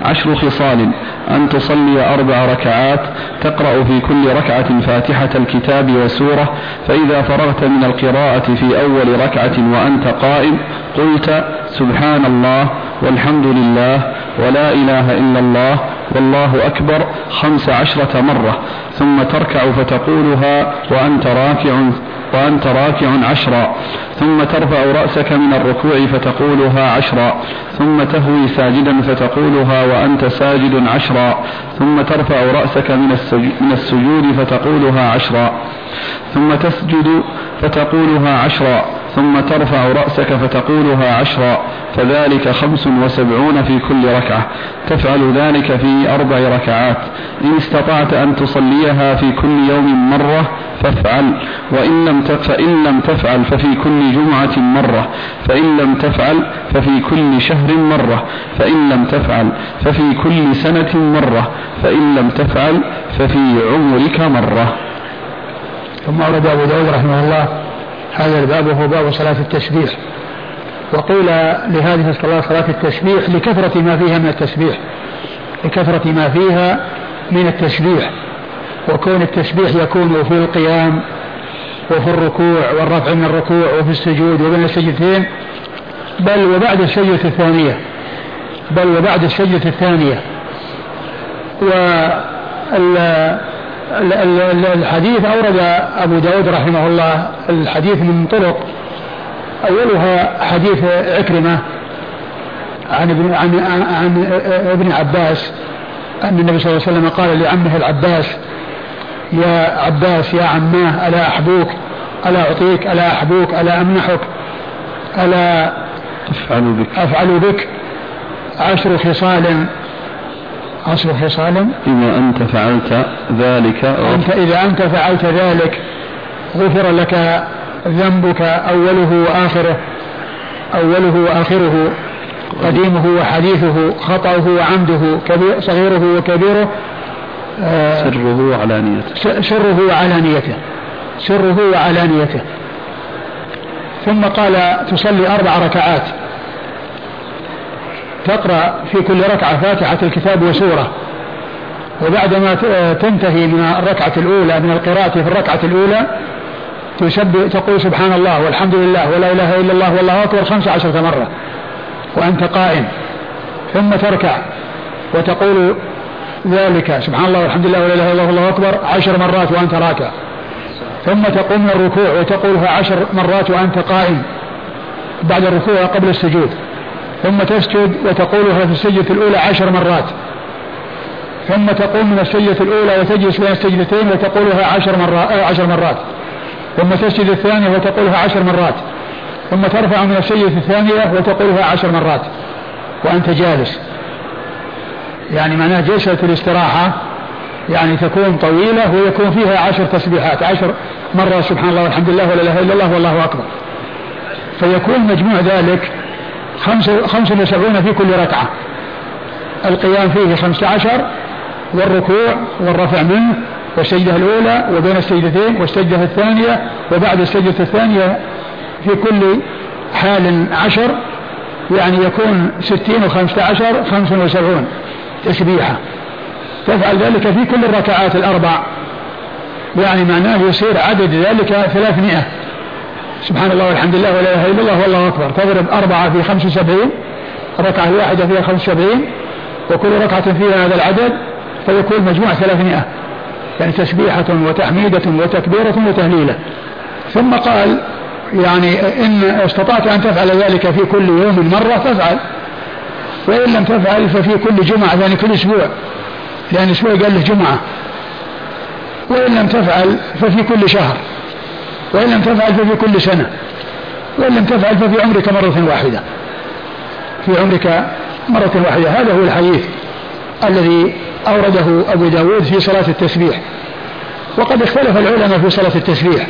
S1: عشر خصال. أن تصلي أربع ركعات. تقرأ في كل ركعة فاتحة الكتاب وسورة. فإذا فرغت من القراءة في أول ركعة وأنت قائم قلت سبحان الله والحمد لله ولا إله إلا الله والله أكبر خمس عشرة مرة. ثم تركع فتقولها وأنت راكع. وأنت راكع عشرا ثم ترفع رأسك من الركوع فتقولها عشرا ثم تهوي ساجدا فتقولها وأنت ساجد عشرا ثم ترفع رأسك من السجود فتقولها عشرا ثم تسجد فتقولها عشرا ثم ترفع رأسك فتقولها عشرا فذلك خمس وسبعون في كل ركعة تفعل ذلك في أربع ركعات إن استطعت أن تصليها في كل يوم مرة فافعل وإن لم فإن لم تفعل ففي كل جمعة مرة. فإن لم تفعل ففي كل شهر مرة. فإن لم تفعل ففي كل سنة مرة. فإن لم تفعل ففي عمرك مرة.
S2: ثم أورد أبو داود رحمه الله هذا الباب وهو باب صلاة التسبيح. وقيل لهذه الصلاة صلاة التسبيح لكثرة ما فيها من التسبيح. لكثرة ما فيها من التسبيح. وكون التسبيح يكون في القيام وفي الركوع والرفع من الركوع وفي السجود وبين السجدتين بل وبعد السجدة الثانية. بل وبعد السجدة الثانية. والحديث أورد أبو داود رحمه الله الحديث من طرق. أولها حديث عكرمة عن ابن عن, عن ابن عباس أن النبي صلى الله عليه وسلم قال لعمه العباس يا عباس يا عماه ألا أحبوك؟ ألا أعطيك؟ ألا أحبوك؟ ألا أمنحك؟ ألا
S1: أفعل بك.
S2: أفعل بك؟ عشر خصال. عشر خصال.
S1: إذا أنت فعلت ذلك
S2: أنت إذا أنت فعلت ذلك غفر لك ذنبك أوله وآخره. أوله وآخره. قديمه وحديثه خطأه وعمده صغيره وكبيره.
S1: سره وعلانيته.
S2: سره وعلانيته. سره وعلانيته. ثم قال تصلي أربع ركعات. تقرأ في كل ركعة فاتحة الكتاب وسورة. وبعدما تنتهي من الركعة الأولى من القراءة في الركعة الأولى تسبح تقول سبحان الله والحمد لله ولا إله إلا الله والله أكبر خمس عشرة مرة. وأنت قائم. ثم تركع. وتقول ذلك. سبحان الله والحمد لله ولا اله إلا الله والله أكبر. عشر مرات وأنت راكع. ثم تقوم من الركوع وتقولها عشر مرات وأنت قائم بعد الركوع قبل السجود. ثم تسجد وتقولها في السجدة الأولى عشر مرات. ثم تقوم من السجدة الأولى وتجلس بين السجدتين وتقولها عشر مرات عشر مرات. ثم تسجد الثانية وتقولها عشر مرات. ثم ترفع من السجدة الثانية وتقولها عشر مرات. وأنت جالس. يعني معناه جلسة الاستراحة يعني تكون طويلة ويكون فيها عشر تسبيحات عشر مرة سبحان الله والحمد لله ولا إله إلا الله والله أكبر. فيكون مجموع ذلك خمس وسبعون في كل ركعة. القيام فيه خمسة عشر والركوع والرفع منه والسجدة الأولى وبين السجدتين والسجدة الثانية وبعد السجدة الثانية في كل حال عشر يعني يكون ستين وخمسة عشر خمس وسبعون. تسبيحة تفعل ذلك في كل الركعات الأربع. يعني معناه يصير عدد ذلك ثلاثمائة. سبحان الله والحمد لله ولا إله إلا الله والله أكبر. تضرب أربعة في خمس وسبعين الركعة الواحدة فيها خمس وسبعين وكل ركعة فيها هذا العدد فيكون مجموع ثلاثمائة. يعني تسبيحة وتحميدة وتكبيرة وتهليلة. ثم قال يعني إن استطعت أن تفعل ذلك في كل يوم مرة فافعل. وإن لم تفعل ففي كل جمعة يعني كل أسبوع. لأن أسبوع قال له جمعة. وإن لم تفعل ففي كل شهر. وإن لم تفعل ففي كل سنة. وإن لم تفعل ففي عمرك مرة واحدة. في عمرك مرة واحدة. هذا هو الحديث الذي أورده أبو داود في صلاة التسبيح. وقد اختلف العلماء في صلاة التسبيح.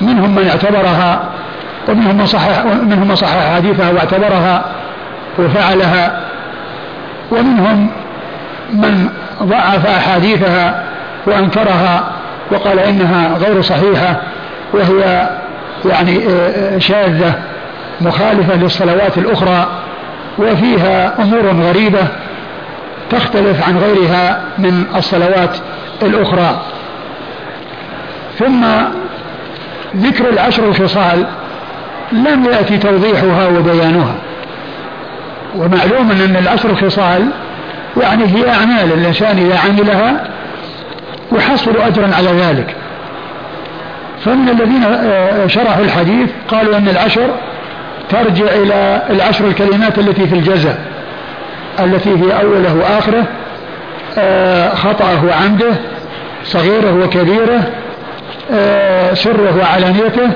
S2: منهم من اعتبرها ومنهم من صحح منهم من صحح حديثها واعتبرها وفعلها ومنهم من ضعف أحاديثها وأنكرها وقال إنها غير صحيحة وهي يعني آه، آه، شاذة مخالفة للصلوات الأخرى وفيها أمور غريبة تختلف عن غيرها من الصلوات الأخرى. ثم ذكر العشر الخصال لم يأتي توضيحها وبيانها. ومعلوم أن العشر الخصال يعني هي أعمال الإنسان إذا عملها يحصل أجرا على ذلك فمن الذين آه، شرحوا الحديث قالوا أن العشر ترجع إلى العشر الكلمات التي في الجزاء التي هي أوله وآخره آه، خطأه وعمده صغيره وكبيره آه، سره وعلانيته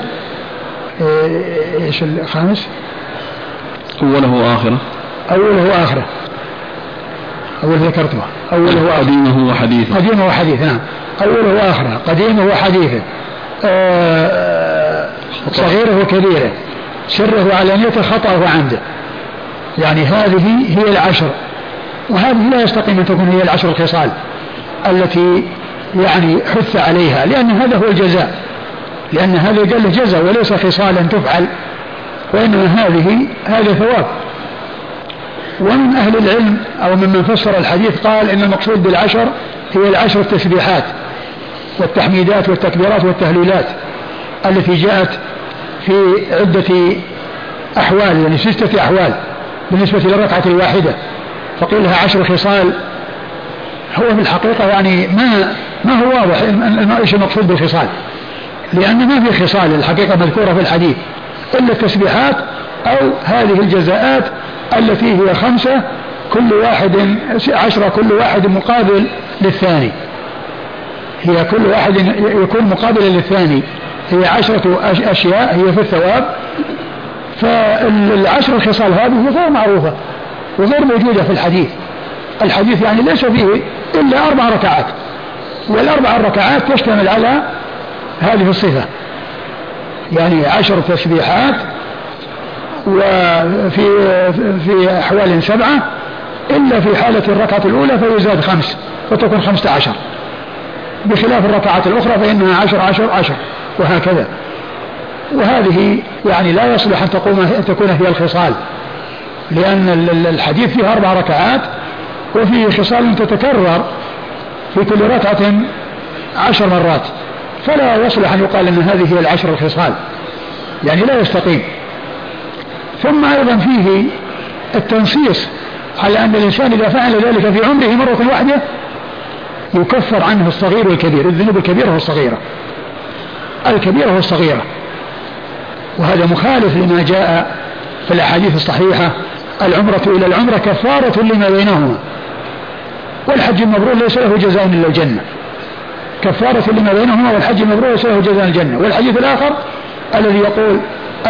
S2: إيش الخامس؟
S1: أوله وآخره
S2: أوله وآخره. أول ذكرته أوله
S1: وآخره. قديمه وحديثه.
S2: قديمه وحديثه نعم. أوله وآخره. قديمه وحديثه. آه، صغيره وكبيره. سره وعلانيته خطأه وعمده يعني هذه هي العشر. وهذه لا يستقيم أن تكون هي العشر الخصال التي يعني حث عليها لأن هذا هو الجزاء. لأن هذا قال له جزاء وليس خصالا تفعل وإنما هذه هذا ثواب. ومن أهل العلم أو ممن فسر الحديث قال إن المقصود بالعشر هي العشر التسبيحات والتحميدات والتكبيرات والتهليلات التي جاءت في عدة أحوال يعني ستة أحوال بالنسبة للركعة الواحدة فقيل لها عشر خصال. هو في الحقيقة يعني ما ما هو واضح إيش المقصود بالخصال لأن ما في خصال الحقيقة مذكورة في الحديث إلا التسبيحات أو هذه الجزاءات التي هي خمسة كل واحد عشرة كل واحد مقابل للثاني. هي كل واحد يكون مقابلا للثاني. هي عشرة أشياء هي في الثواب. فالعشر الخصال هذه غير معروفة وغير موجودة في الحديث. الحديث يعني ليس فيه إلا أربع ركعات والأربع ركعات تشتمل على هذه الصفة. يعني عشر تسبيحات وفي في أحوال سبعة إلا في حالة الركعة الأولى فيزاد خمس فتكون خمسة عشر. بخلاف الركعات الأخرى فإنها عشر عشر عشر وهكذا. وهذه يعني لا يصلح أن تقوم أن تكون هي الخصال لأن الحديث فيه أربع ركعات وفيه خصال تتكرر في كل ركعة عشر مرات. فلا يصلح أن يقال أن هذه هي العشر الخصال. يعني لا يستقيم. ثم أيضا فيه التنصيص على أن الإنسان إذا فعل ذلك في عمره مرة واحدة يكفر عنه الصغير والكبير الذنوب الكبيرة والصغيرة. الكبيرة والصغيرة. وهذا مخالف لما جاء في الأحاديث الصحيحة. العمرة إلى العمرة كفارة لما بينهما. والحج المبرور ليس له جزاء إلا الجنة. كفارة لما بينهما والحج المبرور ليس له جزاء الجنة. والحديث الآخر الذي يقول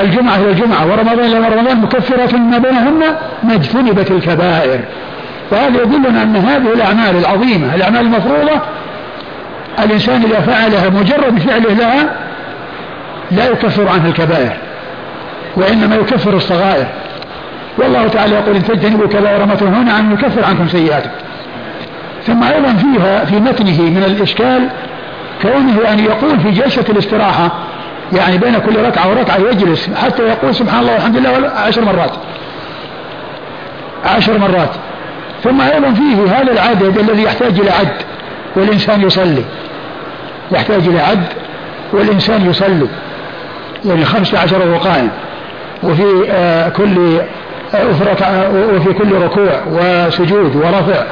S2: الجمعة إلى الجمعة ورمضان إلى رمضان مكفرة ما بينهن ما اجتنبت الكبائر. وهذا يدلنا أن هذه الأعمال العظيمة الأعمال المفروضة الإنسان إذا فعلها مجرد فعله لها لا يكفر عنها الكبائر وإنما يكفر الصغائر. والله تعالى يقول إن تجتنبوا كبائر ما تنهون عنه يكفر عنكم سيئاتكم. ثم أيضا فيها في متنه من الإشكال كونه أن يقول في جلسة الاستراحة يعني بين كل ركعة وركعة يجلس حتى يقول سبحان الله والحمد لله عشر مرات. عشر مرات. ثم أيضا فيه هذا العدد الذي يحتاج إلى عد والإنسان يصلي. يحتاج إلى عد والإنسان يصلي. يعني خمسة عشر وهو قائم وفي آه كل وفي كل ركوع وسجود ورفع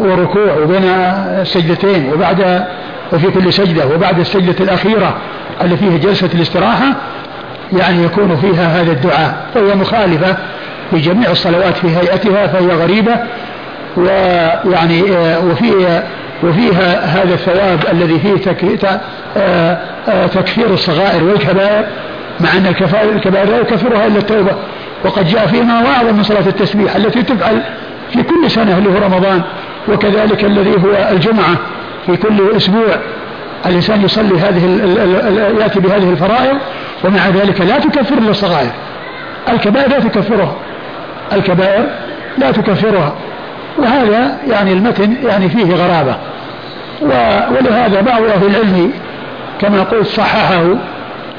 S2: وركوع وبين السجدتين وبعد وفي كل سجدة وبعد السجدة الأخيرة اللي فيها جلسة الاستراحة يعني يكون فيها هذا الدعاء. فهي مخالفة في جميع الصلوات في هيئتها فهي غريبة ويعني وفي وفيها هذا الثواب الذي فيه تكفير الصغائر والكبائر. مع أن الكبائر لا يكفرها إلا التوبة. وقد جاء فيما هو أعظم من صلاة التسبيح التي تفعل في كل سنة اللي هو رمضان وكذلك الذي هو الجمعة في كل أسبوع. الإنسان يصلي هذه يأتي بهذه الفرائض ومع ذلك لا تكفر إلا الصغائر. الكبائر لا تكفرها. الكبائر لا تكفرها. وهذا يعني المتن يعني فيه غرابة. ولهذا بعض أهل العلم كما قلت صححه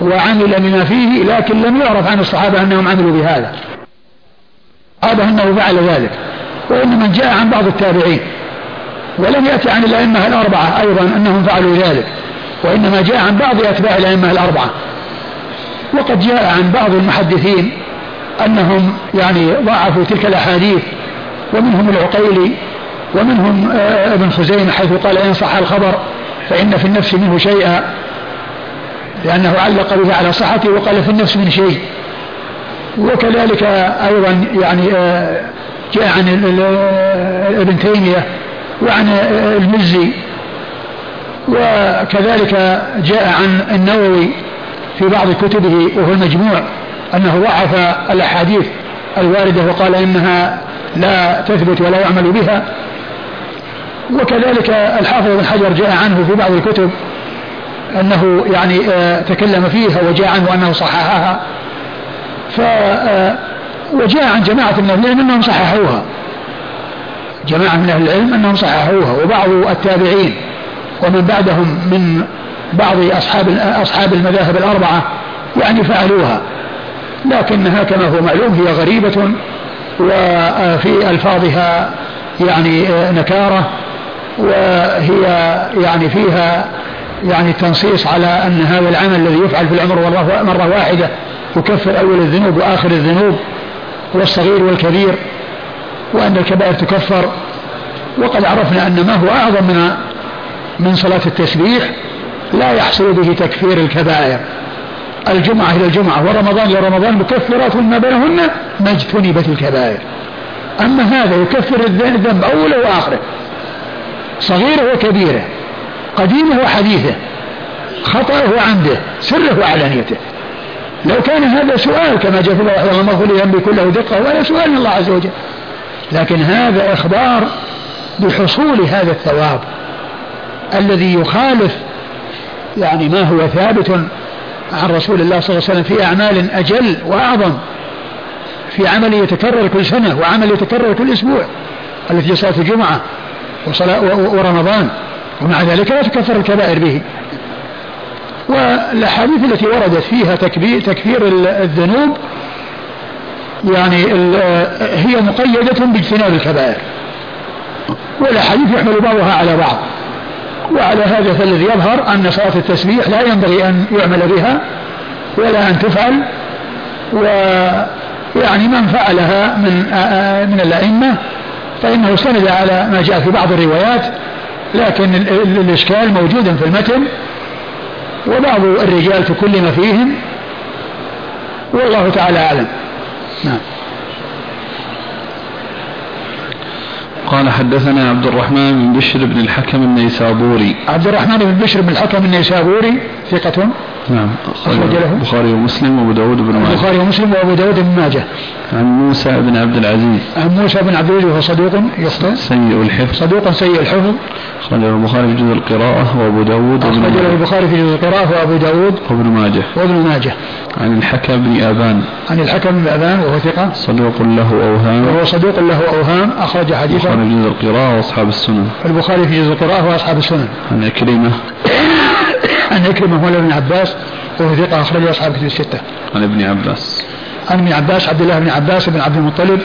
S2: وعمل بما فيه لكن لم يعرف عن الصحابة أنهم عملوا بهذا. هذا أنه فعل ذلك وإنما جاء عن بعض التابعين ولم يأتي عن الأئمة الأربعة أيضا أنهم فعلوا ذلك وإنما جاء عن بعض أتباع الأئمة الأربعة. وقد جاء عن بعض المحدثين أنهم يعني ضاعفوا تلك الأحاديث ومنهم العقيلي ومنهم آه، ابن خزيمة حيث قال إن صح الخبر فإن في النفس منه شيئا. لأنه علق به على صحته وقال في النفس من شيء. وكذلك أيضا يعني آه، جاء عن ابن تيمية وعن المزي. وكذلك جاء عن النووي في بعض كتبه وهو المجموع أنه ضعف الأحاديث الواردة وقال إنها لا تثبت ولا يعمل بها. وكذلك الحافظ بن حجر جاء عنه في بعض الكتب أنه يعني آه، تكلم فيها وجاء عنه أنه صححها. ف آه، وجاء عن جماعة من العلم أنهم صححوها. جماعة من أهل العلم أنهم صححوها وبعض التابعين ومن بعدهم من بعض أصحاب أصحاب المذاهب الأربعة يعني فعلوها. لكنها كما هو معلوم هي غريبة وفي ألفاظها يعني نكارة وهي يعني فيها يعني التنصيص على أن هذا العمل الذي يفعل في العمر مرة واحدة يكفر أول الذنوب وآخر الذنوب والصغير والكبير وأن الكبائر تكفر. وقد عرفنا أن ما هو أعظم من من صلاة التسبيح لا يحصل به تكفير الكبائر. الجمعة إلى الجمعة ورمضان إلى رمضان مكفرات ما بينهن ما اجتنبت الكبائر. أما هذا يكفر الذنب أوله وآخره صغيره وكبيره. قديمه وحديثه خطأه وعمده سره وعلانيته. لو كان هذا سؤال كما جاء في الله الله مغفر لي كله دقة ولا سؤال من الله عز وجل. لكن هذا إخبار بحصول هذا الثواب الذي يخالف يعني ما هو ثابت عن رسول الله صلى الله عليه وسلم في أعمال أجل وأعظم في عمل يتكرر كل سنة وعمل يتكرر كل أسبوع التي صلاة الجمعة ورمضان. ومع ذلك لا تكفر الكبائر به. والأحاديث التي وردت فيها تكبير تكفير الذنوب يعني هي مقيدة باجتناب الكبائر. والأحاديث يحمل بعضها على بعض. وعلى هذا فالذي يظهر أن صلاة التسبيح لا ينبغي أن يعمل بها ولا أن تفعل ويعني من فعلها من من الأئمة فإنه استند على ما جاء في بعض الروايات. لكن الإشكال موجود في المتن وبعض الرجال تكلم فيهم والله تعالى أعلم. نعم.
S1: قال حدثنا عبد الرحمن بن بشر بن الحكم النيسابوري.
S2: عبد الرحمن بن بشر بن الحكم النيسابوري ثقة؟
S1: نعم. أخرج له. البخاري ومسلم وأبو داود بن ماجه.
S2: البخاري ومسلم وأبو داود بن ماجه.
S1: عن موسى بن عبد العزيز.
S2: عن موسى بن عبد العزيز وهو صدوق يخطئ.
S1: سيء الحفظ.
S2: صدوق سيء الحفظ.
S1: أخرجه البخاري في جزء القراءة وأبو داود
S2: أخرجه البخاري في جزء القراءة وأبو داود
S1: وابن ماجه.
S2: وابن ماجه.
S1: عن الحكم بن آبان.
S2: عن الحكم بن آبان وهو ثقة.
S1: صدوق له أوهام.
S2: وهو صدوق له أوهام. أخرج حديثه.
S1: البخاري في جزء القراءة وأصحاب السنن.
S2: البخاري في جزء القراءة وأصحاب السنن.
S1: عن عكرمة
S2: عن عكرمة مولى بن عباس وهو ثقة أخرج أصحاب كتب الستة.
S1: عن ابن عباس.
S2: عن ابن عباس عبد الله بن عباس بن عبد المطلب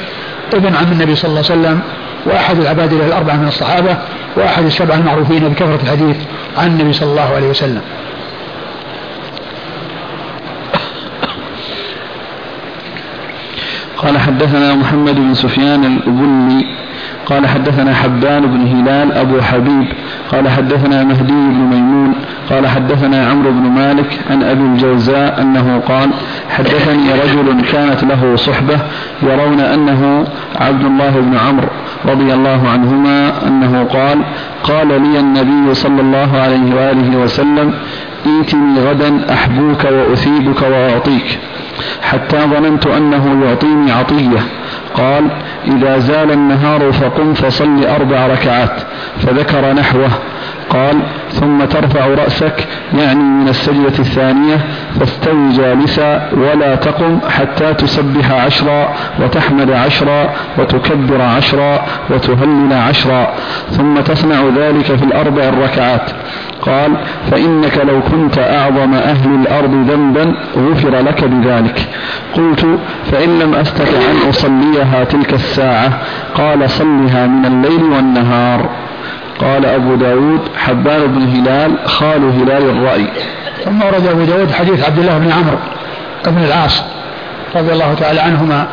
S2: ابن عم النبي صلى الله عليه وسلم وأحد العباد الأربعة من الصحابة وأحد السبعة المعروفين بكثرة الحديث عن النبي صلى الله عليه وسلم.
S1: قال حدثنا محمد بن سفيان الأبني قال حدثنا حبان بن هلال أبو حبيب قال حدثنا مهدي بن ميمون قال حدثنا عمرو بن مالك عن أبي الجوزاء أنه قال حدثني رجل كانت له صحبة يرون أنه عبد الله بن عمرو رضي الله عنهما أنه قال قال لي النبي صلى الله عليه وآله وسلم ائتني غدا أحبوك وأثيبك وأعطيك حتى ظننت أنه يعطيني عطية قال إذا زال النهار فقم فصل أربع ركعات. فذكر نحوه. قال ثم ترفع رأسك يعني من السجدة الثانية فاستوي جالسا ولا تقم حتى تسبح عشرا وتحمد عشرا وتكبر عشرا وتهلل عشرا. ثم تصنع ذلك في الأربع الركعات. قال فإنك لو كنت أعظم أهل الأرض ذنبا غفر لك بذلك. قلت فإن لم أستطع أن أصليها تلك الساعة قال صلها من الليل والنهار. قال أبو داود حبان بن هلال خال هلال الرأي.
S2: ثم ورد أبو داود حديث عبد الله بن عمرو بن العاص رضي الله تعالى عنهما.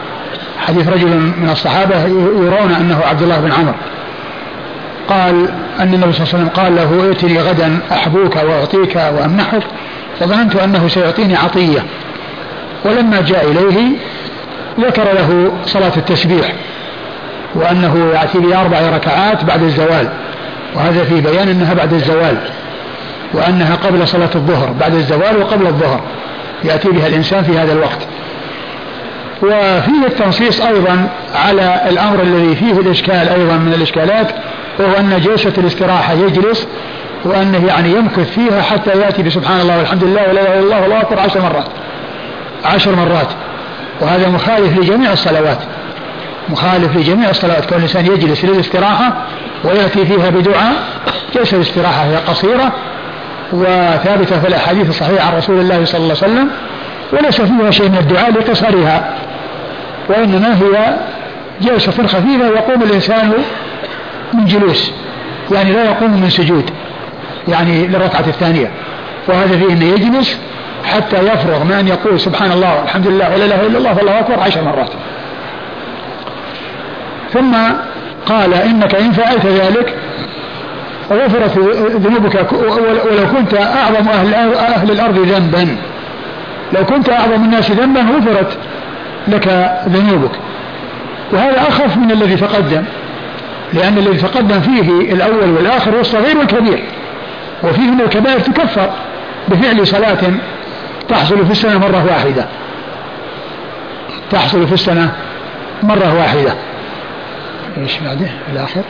S2: حديث رجل من الصحابة يرون أنه عبد الله بن عمرو. قال أن النبي صلى الله عليه وسلم قال له ائتني غدا أحبوك وأعطيك وأمنحك فظننت أنه سيعطيني عطية. ولما جاء إليه ذكر له صلاة التسبيح وأنه يأتي بأربع ركعات بعد الزوال وهذا في بيان أنها بعد الزوال وأنها قبل صلاة الظهر بعد الزوال وقبل الظهر يأتي بها الإنسان في هذا الوقت. وفيه التنصيص أيضا على الأمر الذي فيه الإشكال أيضا من الإشكالات وهو أن جلسة الاستراحة يجلس وأنه يعني يمكث فيها حتى يأتي بسبحان الله والحمد لله ولا إله إلا الله والله أكبر عشر مرات عشر مرات. وهذا مخالف لجميع الصلوات. مخالف لجميع الصلوات. كون الإنسان يجلس للاستراحة ويأتي فيها بدعاء جلسة الاستراحة هي قصيرة وثابتة في الأحاديث الصحيحة عن رسول الله صلى الله عليه وسلم وليس فيها شيء من الدعاء لقصرها. وإنما هي جلسة خفيفة يقوم الإنسان من جلوس يعني لا يقوم من سجود يعني للركعة الثانية. وهذا فيه أنه يجلس حتى يفرغ من أن يقول سبحان الله والحمد لله ولا إله إلا الله والله أكبر عشر مرات. ثم قال إنك إن فعلت ذلك غفرت ذنوبك ولو كنت أعظم أهل, أهل الأرض ذنبا. لو كنت أعظم الناس ذنبا غفرت لك ذنوبك. وهذا أخف من الذي تقدم لأن الذي تقدم فيه الأول والآخر والصغير والكبير وفيه من الكبائر تكفر بفعل صلاة تحصل في السنة مرة واحدة. تحصل في السنة مرة واحدة. إيش بعده؟ الآخر.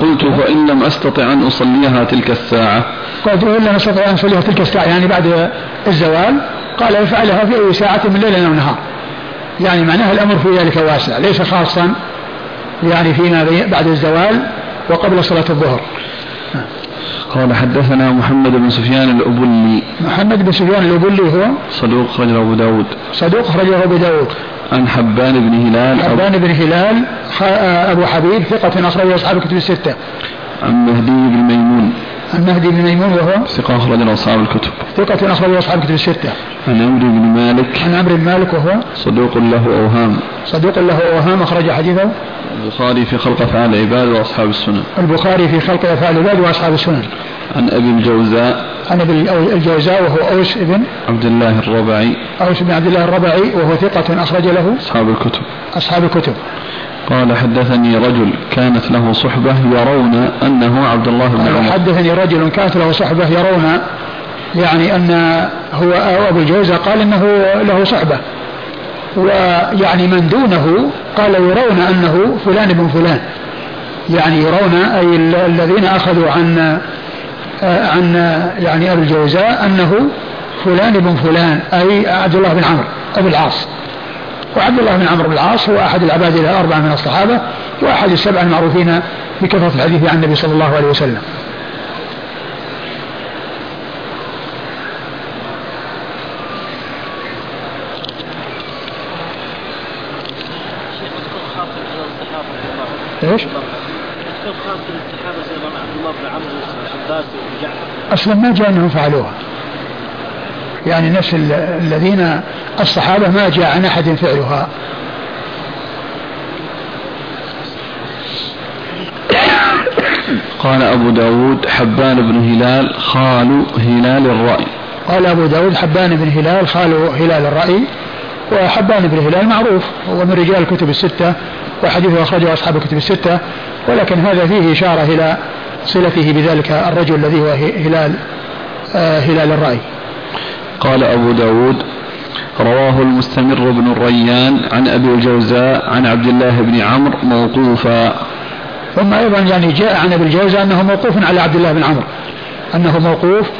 S1: قلت فإن لم أستطع أن أصليها تلك الساعة.
S2: قلت وإن لم أستطع أن أصليها تلك الساعة يعني بعد الزوال. قال افعلها في أي ساعة من ليل أو نهار. يعني معناها الأمر في ذلك واسع ليس خاصا يعني فيما بعد الزوال وقبل صلاة الظهر.
S1: قال حدثنا محمد بن سفيان الأبلي.
S2: محمد بن سفيان الأبلي هو
S1: صدوق خرجه أبو داود.
S2: صدوق خرجه أبو داود.
S1: عن حبان بن هلال
S2: حبان بن هلال أبو حبيب ثقة أخرج أصحاب الكتب الستة.
S1: عن مهدي بن ميمون.
S2: عن مهدي بن ميمون وهو
S1: ثقة أخرج أصحاب الكتب.
S2: ثقة أخرج أصحاب الكتب الستة.
S1: عن عمرو بن مالك.
S2: عن عمرو بن مالك وهو
S1: صدوق له أوهام.
S2: صدوق له أوهام أخرج حديثه
S1: البخاري في خلق أفعال العباد وأصحاب السنن.
S2: البخاري في خلق أفعال العباد وأصحاب السنن.
S1: عن أبي الجوزاء.
S2: عن أبي الجوزاء وهو أوس بن
S1: عبد الله الربعي.
S2: أوس بن عبد الله الربعي وهو ثقة أخرج له
S1: أصحاب الكتب.
S2: أصحاب الكتب.
S1: قال حدثني رجل كانت له صحبة يرون أنه عبد الله بن عمر.
S2: حدثني رجل كانت له صحبة يرون يعني أن هو أبو الجوزة قال أنه له صحبة ويعني من دونه قال يرون أنه فلان بن فلان يعني يرون أي الذين أخذوا عن عن يعني أبي الجوزاء أنه فلان بن فلان أي عبد الله بن عمرو أبو العاص. وعبد الله بن عمرو بن العاص هو أحد العباد الأربعة من الصحابة وأحد السبعة المعروفين بكثرة الحديث عن النبي صلى الله عليه وسلم. إيش؟ أصلا ما جاء أنهم فعلوها. يعني نفس الذين الصحابة ما جاء عن أحد فعلها.
S1: قال أبو داود حبان بن هلال خال هلال الرأي.
S2: قال أبو داود حبان بن هلال خال هلال الرأي. وحبان بن هلال معروف هو من رجال الكتب الستة وحديثه أخرجه أصحاب الكتب الستة. ولكن هذا فيه إشارة إلى صلته بذلك الرجل الذي هو هلال آه هلال الرأي.
S1: قال أبو داود رواه المستمر بن الريان عن أبي الجوزاء عن عبد الله بن عمرو موقوفا.
S2: ثم أيضا يعني جاء عن أبي الجوزاء أنه موقوف على عبد الله بن عمرو أنه موقوف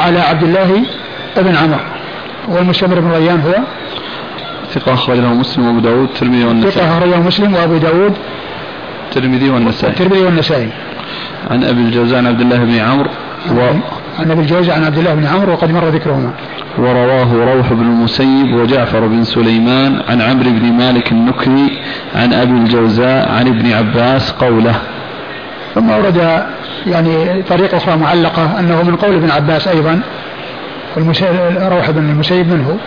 S2: على عبد الله بن عمرو. والمستمر بن الريان هو؟
S1: ثقة أخرج له مسلم وأبو داود الترمذي والنسائي.
S2: ثقة أخرجه مسلم وأبو داود
S1: الترمذي والنسائي.
S2: الترمذي والنسائي.
S1: عن أبي الجوزاء عن عبد الله بن عمرو
S2: و... عن أبي الجوزاء عن عبد الله بن عمرو وقد مر ذكرهما.
S1: ورواه روح بن المسيب وجعفر بن سليمان عن عمرو بن مالك النكري عن أبي الجوزاء عن ابن عباس قوله.
S2: ثم أورد يعني طريقة أخرى معلقة أنه من قول ابن عباس أيضا روح بن المسيب منه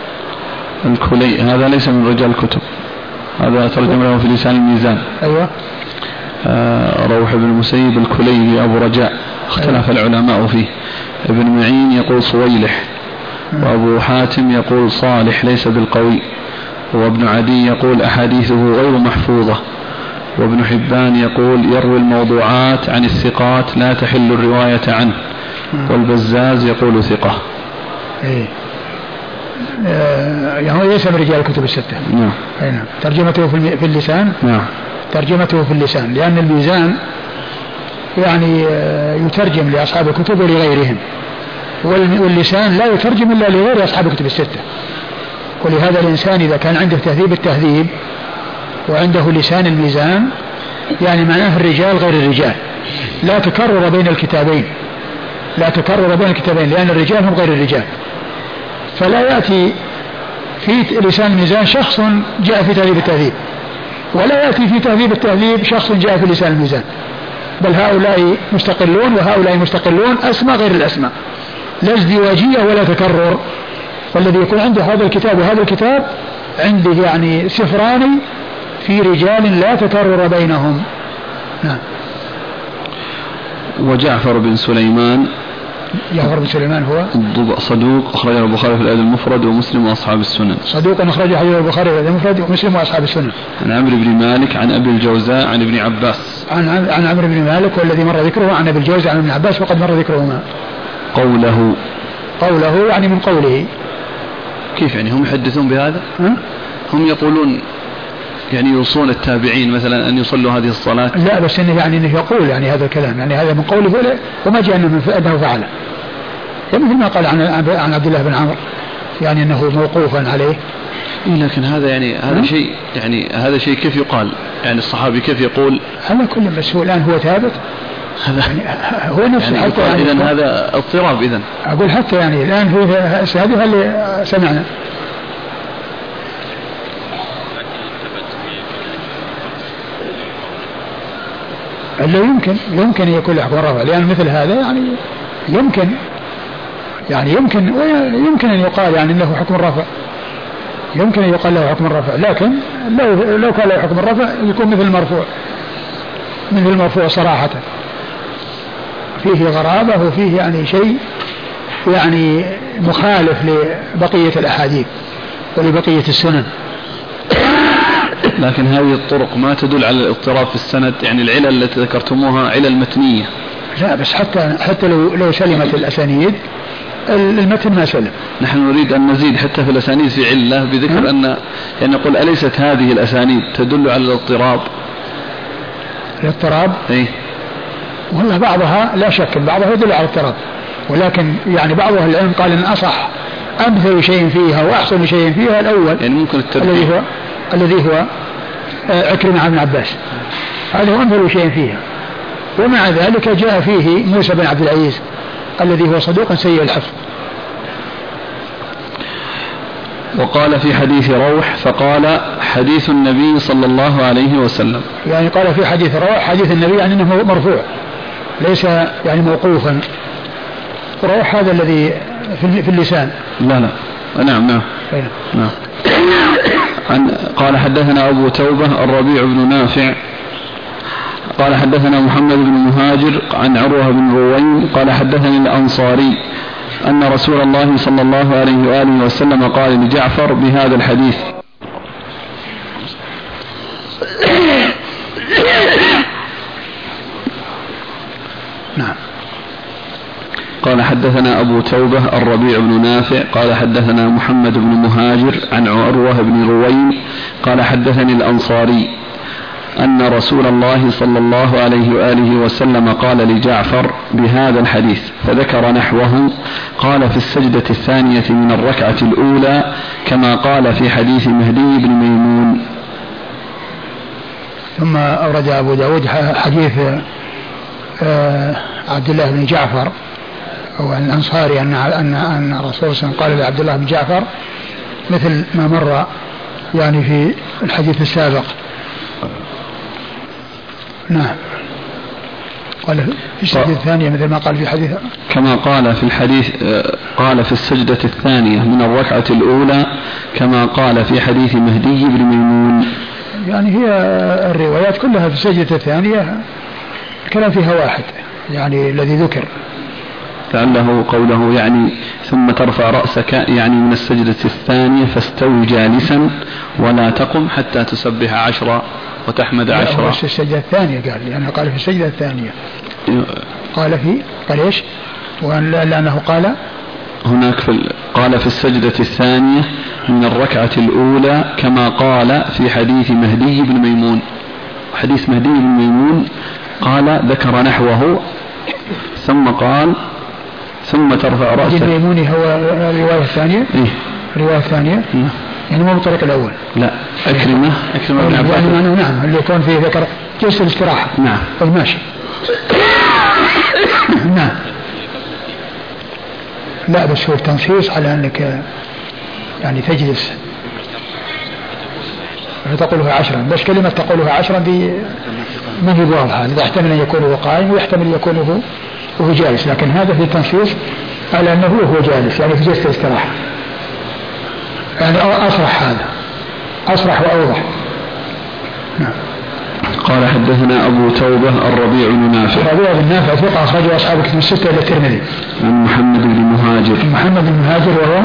S1: الكلي هذا ليس من رجال الكتب. هذا ترجم له في لسان الميزان.
S2: أيوة.
S1: آه روح بن المسيب الكليبي أبو رجاء اختلف أيوة. العلماء فيه ابن معين يقول صويلح وأبو حاتم يقول صالح ليس بالقوي وابن عدي يقول أحاديثه غير محفوظة وابن حبان يقول يروي الموضوعات عن الثقات لا تحل الرواية عنه والبزاز يقول ثقة
S2: إيه. آه، يعني ليس من رجال الكتب الستة.
S1: نعم.
S2: نعم. ترجمته في اللسان؟
S1: نعم.
S2: ترجمته في اللسان لأن الميزان يعني آه، يترجم لأصحاب الكتب ولغيرهم. واللسان لا يترجم إلا لغير أصحاب الكتب الستة. ولهذا الإنسان إذا كان عنده تهذيب التهذيب وعنده لسان الميزان يعني معناه الرجال غير الرجال. لا تكرر بين الكتابين. لا تكرر بين الكتابين لأن الرجال هم غير الرجال. فلا يأتي في لسان الميزان شخص جاء في تهذيب التهذيب. ولا يأتي في تهذيب التهذيب شخص جاء في لسان الميزان. بل هؤلاء مستقلون وهؤلاء مستقلون أسماء غير الأسماء لا ازدواجية ولا تكرر. والذي يكون عنده هذا الكتاب وهذا الكتاب عنده يعني سفران في رجال لا تكرر بينهم. نعم.
S1: وجعفر بن سليمان
S2: جعفر بن سليمان هو؟
S1: صدوق أخرجه البخاري في الأدب المفرد ومسلم وأصحاب السنن.
S2: صدوق أخرجه حديث البخاري في الأدب المفرد ومسلم وأصحاب السنن.
S1: عن عمرو بن مالك عن أبي الجوزاء عن ابن عباس.
S2: عن عن عمرو بن مالك والذي مر ذكره عن أبي الجوزاء عن ابن عباس وقد مر ذكرهما.
S1: قوله.
S2: قوله يعني من قوله.
S1: كيف يعني هم يحدثون بهذا؟ هم يقولون يعني يوصون التابعين مثلا أن يصلوا هذه الصلاة؟
S2: لا بس إنه يعني إنه يقول يعني هذا الكلام يعني هذا من قوله وما جاء إنه إنه فعله يعني مثل ما قال عن عن عبد الله بن عمرو يعني إنه موقوفا عليه.
S1: إيه لكن هذا يعني هذا شيء يعني هذا شيء كيف يقال؟ يعني الصحابي كيف يقول؟
S2: على كل بس هو الآن هو ثابت.
S1: هذا
S2: يعني هو نفسه
S1: يعني
S2: حتى يعني
S1: اذا هذا اضطراب اذا
S2: أقول حتى يعني الآن في هذه اللي سمعنا؟ لا يمكن يمكن أن يكون له حكم رفع لأن مثل هذا يعني يمكن يعني يمكن يمكن أن يقال يعني له حكم الرفع يمكن أن يقال له حكم الرفع لكن لو لو كان له حكم الرفع يكون مثل المرفوع. مثل المرفوع صراحة. فيه غرابة وفيه يعني شيء يعني مخالف لبقية الأحاديث ولبقية السنن.
S1: لكن هذه الطرق ما تدل على الاضطراب في السند يعني العلل التي ذكرتموها علل متنية.
S2: لا بس حتى حتى لو لو سلمت الأسانيد المتن ما سلم.
S1: نحن نريد أن نزيد حتى في الأسانيد في علة بذكر أن يعني نقول أليست هذه الأسانيد تدل على الاضطراب؟
S2: الاضطراب؟
S1: أي
S2: والله بعضها لا شك بعضها يدل على الاضطراب. ولكن يعني بعض أهل العلم قال إن أصح أمثل شيء فيها وأحسن شيء فيها الأول
S1: يعني ممكن
S2: الذي هو الذي هو آه، عكرمة عن عباس هذا هو أنفل شيء فيها. ومع ذلك جاء فيه موسى بن عبد العزيز الذي هو صدوق سيء الحفظ.
S1: وقال في حديث روح فقال حديث النبي صلى الله عليه وسلم.
S2: يعني قال في حديث روح حديث النبي يعني إنه مرفوع ليس يعني موقوفا. روح هذا الذي في اللسان.
S1: لا لا. نعم نعم. نعم. عن قال حدثنا أبو توبة الربيع بن نافع. قال حدثنا محمد بن مهاجر عن عروة بن روين قال حدثني الأنصاري أن رسول الله صلى الله عليه وآله وسلم قال لجعفر بهذا الحديث. قال حدثنا أبو توبة الربيع بن نافع قال حدثنا محمد بن مهاجر عن عروة بن روين قال حدثني الأنصاري أن رسول الله صلى الله عليه وآله وسلم قال لجعفر بهذا الحديث فذكر نحوه قال في السجدة الثانية من الركعة الأولى كما قال في حديث مهدي بن ميمون.
S2: ثم أورد أبو داود حديث آه، عبد الله بن جعفر أو الأنصاري أن أن أن الرسول صلى الله عليه وسلم قال لعبد الله بن جعفر مثل ما مر يعني في الحديث السابق. نعم. قال في السجدة الثانية مثل ما قال في حديث
S1: كما قال في الحديث قال في السجدة الثانية من الركعة الأولى كما قال في حديث مهدي بن ميمون.
S2: يعني هي الروايات كلها في السجدة الثانية الكلام فيها واحد يعني الذي ذكر.
S1: لعله قوله يعني ثم ترفع رأسك يعني من السجدة الثانية فاستوي جالسا ولا تقم حتى تسبح عشرا وتحمد عشرا.
S2: في السجدة الثانية قال لأنه قال في السجدة الثانية. قال في قال إيش؟ لأنه قال
S1: هناك في قال في السجدة الثانية من الركعة الأولى كما قال في حديث مهدي بن ميمون. حديث مهدي بن ميمون قال ذكر نحوه ثم قال ثم ترفع رأسك
S2: الميموني هو الرواية الثانية
S1: إيه؟
S2: الرواية الثانية إيه؟ يعني مو بالطريق الأول.
S1: لا أكرمة. أكرمة بن
S2: عباس يعني نعم اللي يكون فيه ذكر جلسة الاستراحة.
S1: نعم.
S2: طيب ماشي. (coughs) نعم. لا بس هو التنصيص على أنك يعني تجلس. تقولها عشرا. بس كلمة تقولها عشرا دي من هي واضحة. إذا احتمل أن يكون هو قائم ويحتمل أن يكون هو وهو جالس لكن هذا في تنصيص على أنه هو جالس يعني في جلسة الاستراحة. يعني أصرح هذا أصرح وأوضح.
S1: نعم. قال حدثنا أبو توبة الربيع بن نافع.
S2: الربيع بن نافع ثقة أخرجه أصحاب كتب الستة إلى الترمذي.
S1: عن محمد بن مهاجر.
S2: محمد بن مهاجر وهو؟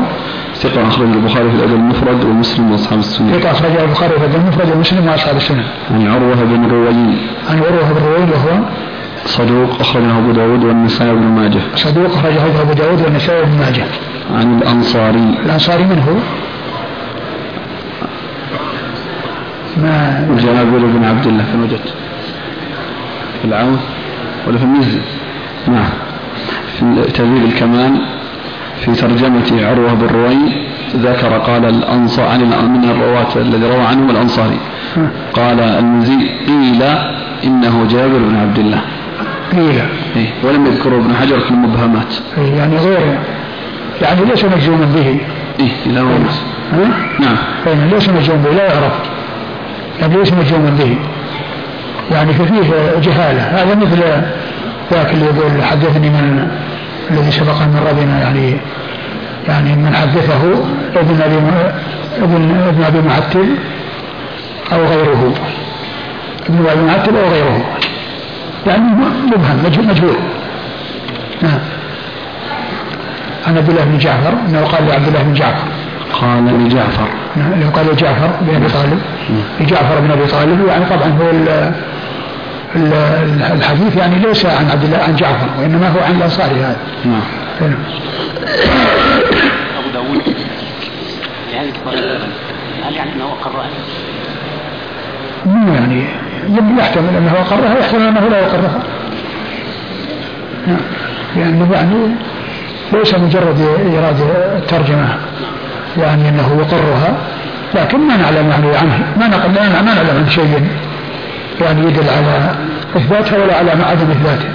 S1: ثقة أخرج البخاري في الأدب المفرد ومسلم وأصحاب السنة.
S2: ثقة أخرج البخاري في الأدب المفرد ومسلم وأصحاب السنة.
S1: عن عروة بن روين
S2: عن عروة بن روين وهو؟
S1: صدوق أخرجه أبو داود والنسائي بن ماجه.
S2: صدوق أخرجه أبو داود والنسائي بن ماجه.
S1: عن الأنصاري.
S2: الأنصاري من هو؟
S1: ما جابر بن عبد الله فين وجدت؟ في العون ولا في المزي؟ نعم. في تهذيب الكمال في ترجمة عروة بن روي ذكر قال الأنصار عن من الرواة الذي روى عنهم الأنصاري. قال المزي قيل إنه جابر بن عبد الله.
S2: قيل
S1: إيه. ولم يذكره ابن حجر في المبهمات.
S2: إيه يعني غير يعني ليس مجزوما به.
S1: إيه لا
S2: نعم. يعني ليس مجزوما به لا يعرف. يعني ليس مجزوما به. يعني ففيه جهالة. هذا مثل ذاك اللي يقول حدثني من الذي سبق من ربنا يعني يعني من حدثه ابن أبي ابن ابن أبي معتل أو غيره. ابن وهب المعتب أو غيره. يعني مبهم مجهول نعم. عن عبد الله بن جعفر إنه قال لعبد الله بن جعفر.
S1: قال لجعفر
S2: نعم قال لجعفر بن أبي طالب. لجعفر بن أبي طالب يعني طبعا هو الحديث يعني ليس عن عبد الله عن جعفر وإنما هو عن الانصاري هذا نعم, نعم. أبو داوود لهذه هل يعني انه قرأ؟ مو يعني يحتمل انه اقرها يحتمل انه لا يقرها لأنه يعني ليس مجرد إيراد الترجمة يعني إنه يقرها لكن ما نعلم يعني عنه ما نقل ما نعلم عن شيء يعني يدل على إثباتها ولا على عدم إثباتها.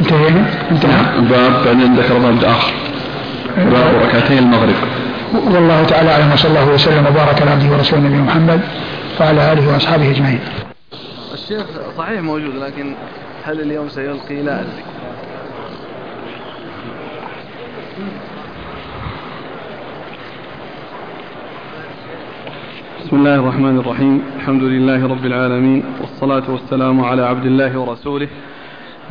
S2: انتهينا؟ انتهى؟
S1: باب بعدين ذكر باب آخر باب ركعتي المغرب
S2: والله تعالى أعلم وصلى الله وسلم وبارك على عبده ورسوله نبينا محمد وعلى آله وأصحابه أجمعين.
S3: الشيخ صحيح موجود لكن هل اليوم سيلقي لا أدري.
S1: بسم الله الرحمن الرحيم الحمد لله رب العالمين والصلاة والسلام على عبد الله ورسوله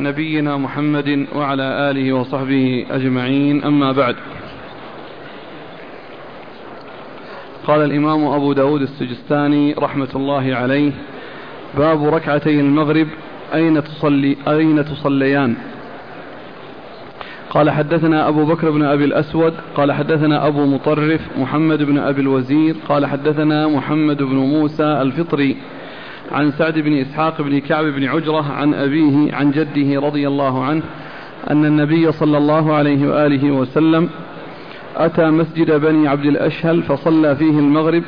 S1: نبينا محمد وعلى آله وصحبه أجمعين أما بعد قال الإمام أبو داود السجستاني رحمة الله عليه باب ركعتي المغرب أين تصلي أين تصليان؟ قال حدثنا أبو بكر بن أبي الأسود قال حدثنا أبو مطرف محمد بن أبي الوزير قال حدثنا محمد بن موسى الفطري عن سعد بن إسحاق بن كعب بن عجرة عن أبيه عن جده رضي الله عنه أن النبي صلى الله عليه وآله وسلم أتى مسجد بني عبد الأشهل فصلى فيه المغرب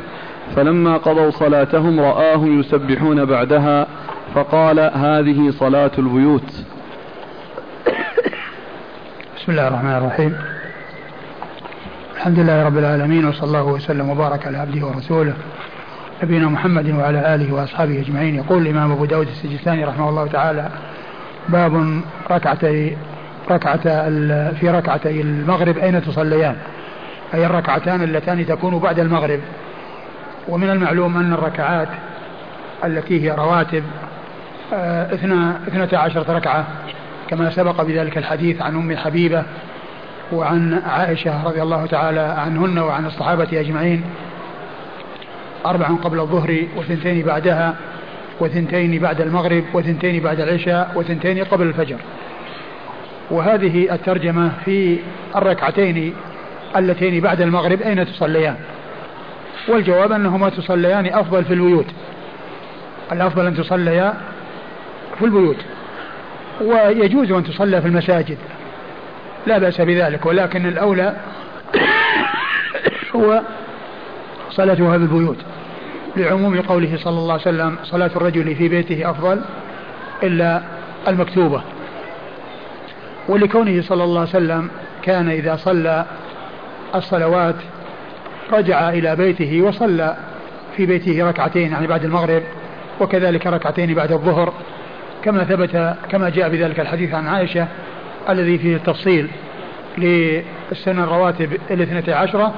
S1: فلما قضوا صلاتهم رآهم يسبحون بعدها فقال هذه صلاة البيوت.
S2: بسم الله الرحمن الرحيم. الحمد لله رب العالمين وصلى الله وسلم وبارك على عبده ورسوله نبينا محمد وعلى آله وأصحابه أجمعين. يقول الإمام أبو داود السجستاني رحمه الله تعالى باب ركعتي ركعة في ركعتي المغرب أين تصليان؟ أي الركعتان اللتان تكون بعد المغرب. ومن المعلوم أن الركعات التي هي رواتب آه، اثنتا عشرة ركعة كما سبق بذلك الحديث عن أم حبيبة وعن عائشة رضي الله تعالى عنهن وعن الصحابة أجمعين أربع قبل الظهر وثنتين بعدها وثنتين بعد المغرب وثنتين بعد العشاء وثنتين قبل الفجر. وهذه الترجمة في الركعتين اللتين بعد المغرب أين تصليان؟ والجواب أنهما تصليان أفضل في البيوت. الأفضل أن تصليا في البيوت. ويجوز أن تصلى في المساجد. لا بأس بذلك ولكن الأولى هو صلاتها في البيوت. لعموم قوله صلى الله عليه وسلم صلاة الرجل في بيته أفضل إلا المكتوبة. ولكونه صلى الله عليه وسلم كان إذا صلى الصلوات رجع إلى بيته وصلى في بيته ركعتين يعني بعد المغرب وكذلك ركعتين بعد الظهر. كما ثبت كما جاء بذلك الحديث عن عائشة الذي فيه التفصيل للسنة الرواتب الاثنتي عشرة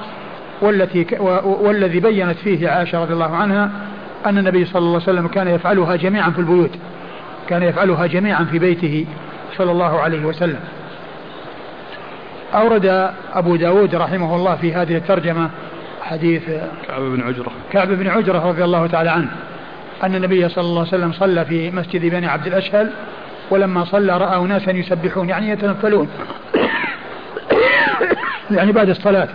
S2: والتي والذي بينت فيه عائشة رضي الله عنها أن النبي صلى الله عليه وسلم كان يفعلها جميعا في البيوت كان يفعلها جميعا في بيته صلى الله عليه وسلم. أورد أبو داود رحمه الله في هذه الترجمة حديث
S1: كعب بن عجرة.
S2: كعب بن عجرة رضي الله تعالى عنه أن النبي صلى الله عليه وسلم صلى في مسجد بني عبد الأشهل ولما صلى رأى ناسا يسبحون يعني يتنفلون. (coughs) يعني بعد الصلاة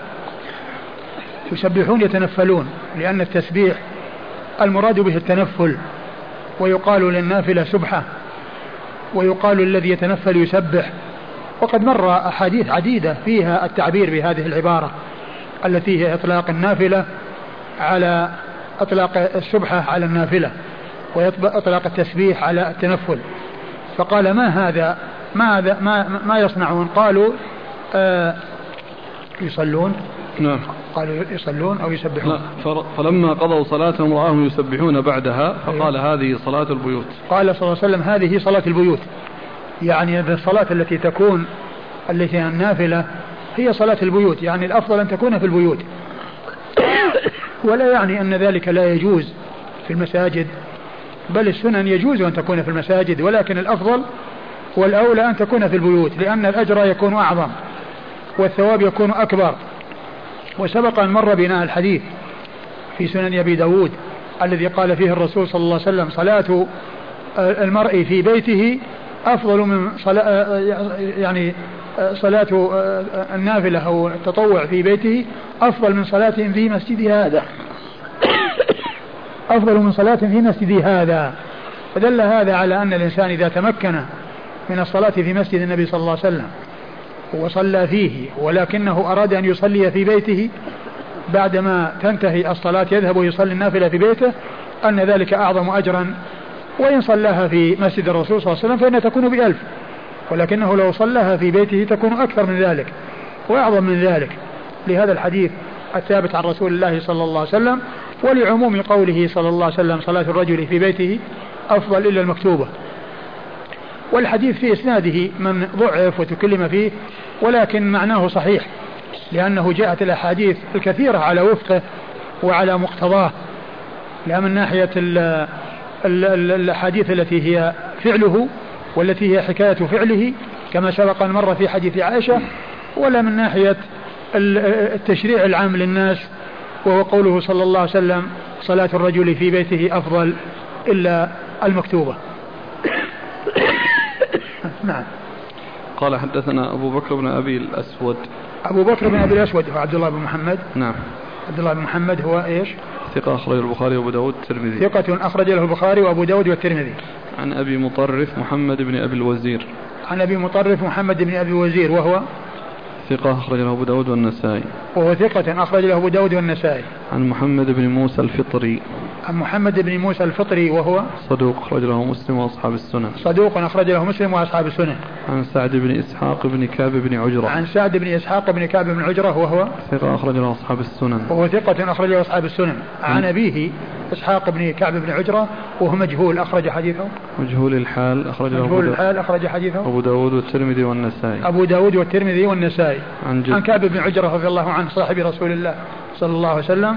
S2: يسبحون يتنفلون لأن التسبيح المراد به التنفل ويقال للنافلة سبحة ويقال الذي يتنفل يسبح. وقد مر أحاديث عديدة فيها التعبير بهذه العبارة التي هي إطلاق النافلة على أطلاق السبحة على النافلة وإطلاق التسبيح على التنفل. فقال ما هذا؟ ما هذا؟ ما, ما يصنعون؟ قالوا آه يصلون.
S1: نعم.
S2: قالوا يصلون أو يسبحون.
S1: لا فلما قضوا صلاتهم رآهم يسبحون بعدها فقال أيوه. هذه صلاة البيوت.
S2: قال صلى الله عليه وسلم هذه صلاة البيوت. يعني الصلاة التي تكون التي هي النافلة هي صلاة البيوت يعني الأفضل أن تكون في البيوت. ولا يعني أن ذلك لا يجوز في المساجد بل السنن يجوز أن تكون في المساجد ولكن الأفضل والأولى أن تكون في البيوت لأن الأجر يكون أعظم والثواب يكون أكبر. وسبق أن مر بنا الحديث في سنن أبي داود الذي قال فيه الرسول صلى الله عليه وسلم صلاة المرء في بيته أفضل من صلاة يعني صلاة النافلة أو التطوع في بيته أفضل من صلاة في مسجد هذا. (coughs) أفضل من صلاة في مسجد هذا. فدل هذا على أن الإنسان إذا تمكن من الصلاة في مسجد النبي صلى الله عليه وسلم وصلى فيه ولكنه أراد أن يصلي في بيته بعدما تنتهي الصلاة يذهب ويصلي النافلة في بيته أن ذلك أعظم أجرا وإن صلاها في مسجد الرسول صلى الله عليه وسلم فإنها تكون بألف. ولكنه لو صلاها في بيته تكون أكثر من ذلك وأعظم من ذلك. لهذا الحديث الثابت عن رسول الله صلى الله عليه وسلم ولعموم قوله صلى الله عليه وسلم صلاة الرجل في بيته أفضل إلا المكتوبة. والحديث في إسناده من ضعف وتكلم فيه ولكن معناه صحيح لأنه جاءت الأحاديث الكثيرة على وفقه وعلى مقتضاه. لا من ناحية الأحاديث التي هي فعله والتي هي حكاية فعله كما سبق أن مر في حديث عائشة ولا من ناحية التشريع العام للناس وهو قوله صلى الله عليه وسلم صلاة الرجل في بيته أفضل إلا المكتوبة. (coughs)
S1: نعم. قال حدثنا أبو بكر بن أبي الأسود.
S2: أبو بكر بن أبي الأسود هو عبد الله بن محمد.
S1: نعم.
S2: عبد الله بن محمد هو إيش؟
S1: ثقة أخرج البخاري وأبو داود والترمذي.
S2: ثقة أخرج له البخاري وأبو داود والترمذي.
S1: عن أبي مطرف محمد بن أبي الوزير.
S2: عن أبي مطرف محمد بن أبي الوزير وهو؟
S1: ثقة أخرج له أبو داود والنسائي.
S2: وهو ثقة أخرج له أبو داود والنسائي.
S1: عن محمد بن موسى الفطري.
S2: عن محمد بن موسى الفطري وهو
S1: صدوق أخرج له مسلم وأصحاب السنن.
S2: صدوق أخرج له مسلم وأصحاب السنن.
S1: عن سعد بن إسحاق بن كعب بن عجرة.
S2: عن سعد بن إسحاق بن كعب بن عجرة وهو
S1: ثقة أخرج له أصحاب السنن.
S2: وهو ثقة أخرج له أصحاب السنن. عن أبيه إسحاق بن كعب بن عجرة وهو مجهول أخرج حديثه.
S1: مجهول الحال أخرج له
S2: مجهول الحال أخرج حديثه.
S1: أبو داود والترمذي والنسائي.
S2: أبو داود والترمذي والنسائي. عن, عن كعب بن عجرة رضي الله عنه صاحب رسول الله صلى الله عليه وسلم.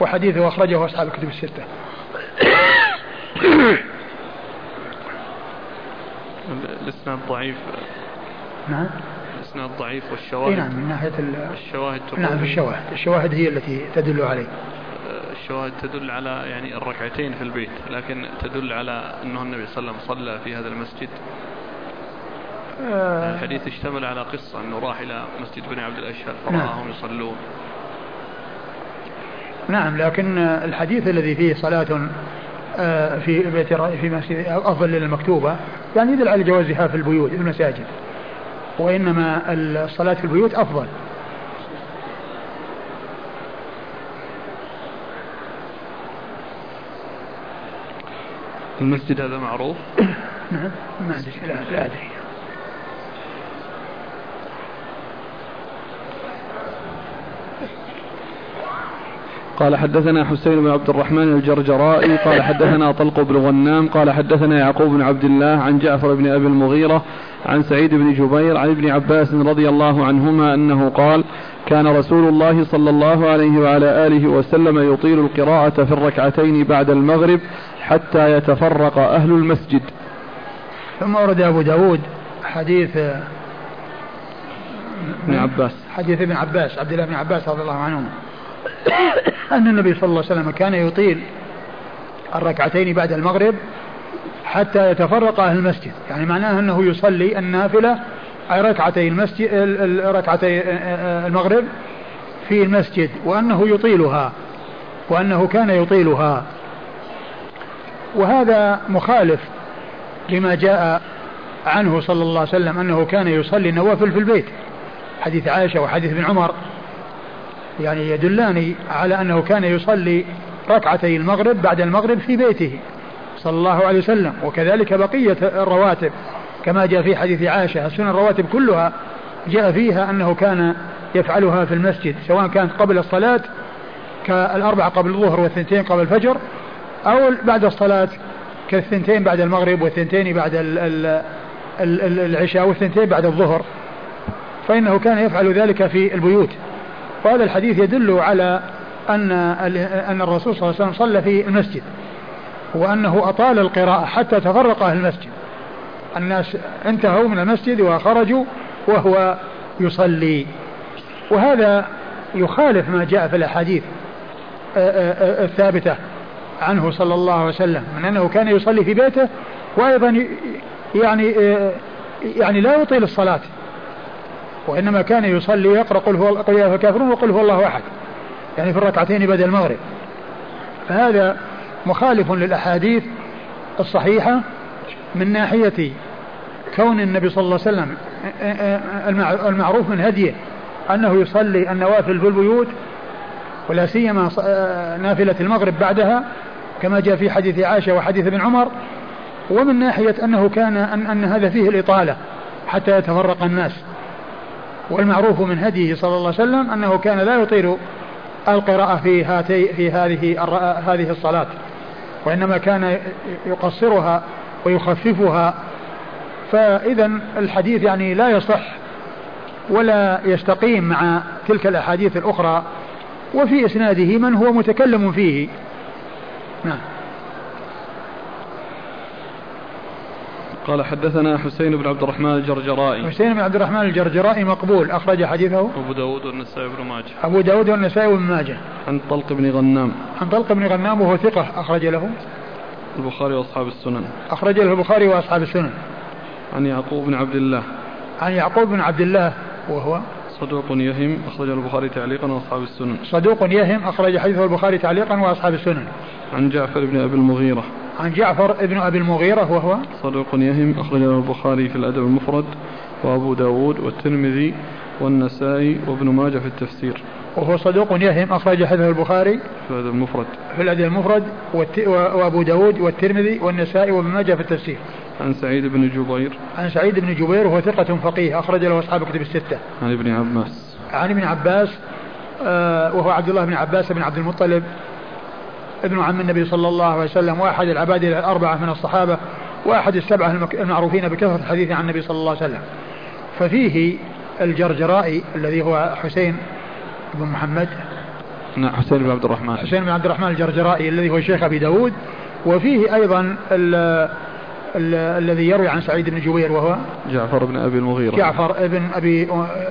S2: وحديثه أخرجه أصحاب الكتب الستة.
S1: الإسناد ضعيف.
S2: نعم.
S1: الإسناد ضعيف والشواهد
S2: نعم من ناحية
S1: الشواهد
S2: نعم في الشواهد. الشواهد هي التي تدل عليه.
S1: الشواهد تدل على يعني الركعتين في البيت لكن تدل على أنه النبي صلى الله عليه وسلم صلى في هذا المسجد. آه. الحديث اشتمل على قصة أنه راح إلى مسجد بني عبد الأشهر فراهم نعم. يصلون.
S2: نعم لكن الحديث الذي فيه صلاة آه، في بيت في مسجد أفضل للمكتوبه يعني يدل على جوازها في البيوت في المساجد. وإنما الصلاة في البيوت أفضل.
S1: المسجد هذا معروف؟ (coughs)
S2: نعم ما أدري لا, لا أدري.
S1: قال حدثنا حسين بن عبد الرحمن الجرجرائي قال حدثنا طلق بن غنام قال حدثنا يعقوب بن عبد الله عن جعفر بن أبي المغيرة عن سعيد بن جبير عن ابن عباس رضي الله عنهما أنه قال كان رسول الله صلى الله عليه وعلى آله وسلم يطيل القراءة في الركعتين بعد المغرب حتى يتفرق أهل المسجد.
S2: ثم ورد أبو داود حديث
S1: ابن عباس.
S2: حديث ابن عباس عبد الله بن عباس رضي الله عنهما. أن النبي صلى الله عليه وسلم كان يطيل الركعتين بعد المغرب حتى يتفرق أهل المسجد. يعني معناه أنه يصلي النافلة ركعتي المسجد ركعتي المغرب في المسجد وأنه يطيلها وأنه كان يطيلها. وهذا مخالف لما جاء عنه صلى الله عليه وسلم أنه كان يصلي النوافل في البيت. حديث عائشة وحديث ابن عمر. يعني يدلان على أنه كان يصلي ركعتي المغرب بعد المغرب في بيته صلى الله عليه وسلم. وكذلك بقية الرواتب كما جاء في حديث عائشة السنن الرواتب كلها جاء فيها أنه كان يفعلها في المسجد سواء كانت قبل الصلاة كالأربعة قبل الظهر والثنتين قبل الفجر أو بعد الصلاة كالثنتين بعد المغرب والثنتين بعد العشاء والثنتين بعد الظهر. فإنه كان يفعل ذلك في البيوت. وهذا الحديث يدل على أن أن الرسول صلى الله عليه وسلم صلى في المسجد وأنه أطال القراءة حتى تفرق أهل المسجد. الناس انتهوا من المسجد وخرجوا وهو يصلي. وهذا يخالف ما جاء في الأحاديث الثابتة عنه صلى الله عليه وسلم من أنه كان يصلي في بيته وأيضا يعني يعني لا يطيل الصلاة. وإنما كان يصلي يقرأ قل هو قل الكافرون وقل هو الله أحد. يعني في الركعتين بعد المغرب. فهذا مخالف للأحاديث الصحيحة من ناحية كون النبي صلى الله عليه وسلم المعروف من هديه أنه يصلي النوافل في البيوت ولا سيما نافلة المغرب بعدها كما جاء في حديث عائشة وحديث ابن عمر. ومن ناحية أنه كان أن, أن هذا فيه الإطالة حتى يتفرق الناس. والمعروف من هديه صلى الله عليه وسلم أنه كان لا يطيل القراءة في هاتي في هذه هذه الصلاة وإنما كان يقصرها ويخففها. فإذا الحديث يعني لا يصح ولا يستقيم مع تلك الأحاديث الأخرى وفي إسناده من هو متكلم فيه. نعم.
S1: قال حدثنا حسين بن عبد الرحمن الجرجرائي.
S2: حسين بن عبد الرحمن الجرجرائي مقبول أخرج حديثه
S1: أبو داود والنسائي بن ماجه.
S2: أبو داود والنسائي بن ماجه.
S1: عن طلق بن غنام.
S2: عن طلق بن غنام وهو ثقة أخرج له.
S1: البخاري وأصحاب السنن.
S2: أخرج له البخاري وأصحاب السنن.
S1: عن يعقوب بن عبد الله.
S2: عن يعقوب بن عبد الله وهو
S1: صدوق يهم أخرج البخاري تعليقا وأصحاب السنن.
S2: صدوق يهم أخرج حديثه البخاري تعليقا وأصحاب السنن.
S1: عن جعفر بن أبي المغيرة.
S2: عن جعفر بن أبي المغيرة وهو؟
S1: صدوق يهم أخرجه البخاري في الأدب المفرد وأبو داود والترمذي والنسائي وابن ماجه في التفسير.
S2: وهو صدوق يهم أخرج حديثه البخاري
S1: في الأدب المفرد.
S2: في الأدب المفرد وأبو داود والترمذي والنسائي وابن ماجه في التفسير.
S1: عن سعيد بن جبير.
S2: عن سعيد بن جبير وهو ثقة فقيه أخرج له أصحاب كتب الستة.
S1: عن ابن عباس.
S2: عن ابن عباس آه وهو عبد الله بن عباس بن عبد المطلب. ابن عم النبي صلى الله عليه وسلم واحد العباد الأربعة من الصحابة واحد السبعة المعروفين بكثرة الحديث عن النبي صلى الله عليه وسلم. ففيه الجرجرائي الذي هو حسين بن محمد.
S1: نعم حسين بن عبد الرحمن.
S2: حسين بن عبد الرحمن الجرجرائي الذي هو شيخ أبي داود. وفيه أيضا الذي يروي عن سعيد بن جبير وهو
S1: جعفر بن أبي المغيرة.
S2: جعفر ابن أبي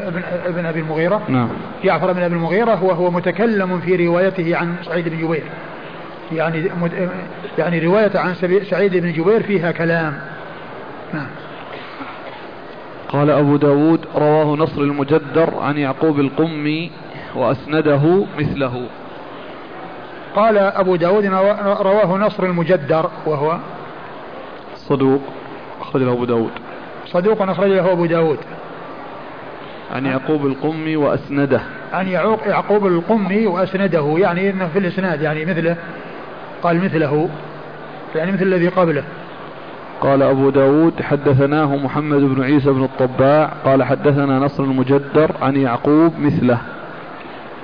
S2: ابن, ابن أبي المغيرة.
S1: نعم.
S2: جعفر بن أبي المغيرة وهو متكلم في روايته عن سعيد بن جبير. يعني يعني رواية عن سعيد بن جبير فيها كلام. نعم.
S1: قال أبو داود رواه نصر المجدر عن يعقوب القمي وأسنده مثله.
S2: قال أبو داود رواه نصر المجدر وهو
S1: صدوق أخرج له أبو داود.
S2: صدوق أخرج له أبو داود.
S1: عن يعقوب القمي وأسنده.
S2: عن يعقوب القمي وأسنده يعني إنه في الإسناد يعني مثله. قال مثله يعني مثل الذي قبله.
S1: قال أبو داود حدثناه محمد بن عيسى بن الطباع قال حدثنا نصر المجدر عن يعقوب مثله.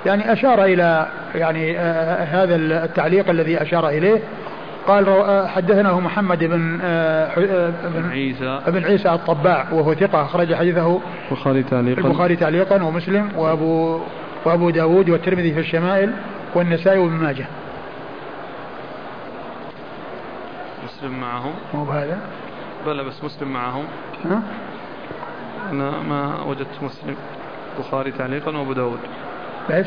S2: يعني أشار إلى يعني آه هذا التعليق الذي أشار إليه. قال آه، حدثناه محمد بن آه،
S1: آه، بن عيسى.
S2: بن عيسى الطباع وهو ثقة أخرج حديثه
S1: البخاري تعليقا.
S2: البخاري تعليقا ومسلم وأبو وأبو داود والترمذي في الشمائل والنسائي وابن ماجه.
S1: مسلم معهم.
S2: مو بهذا؟
S1: بلى بس مسلم معهم.
S2: ها؟
S1: أنا ما وجدت مسلم. بخاري تعليقا وأبو داود.
S2: بس؟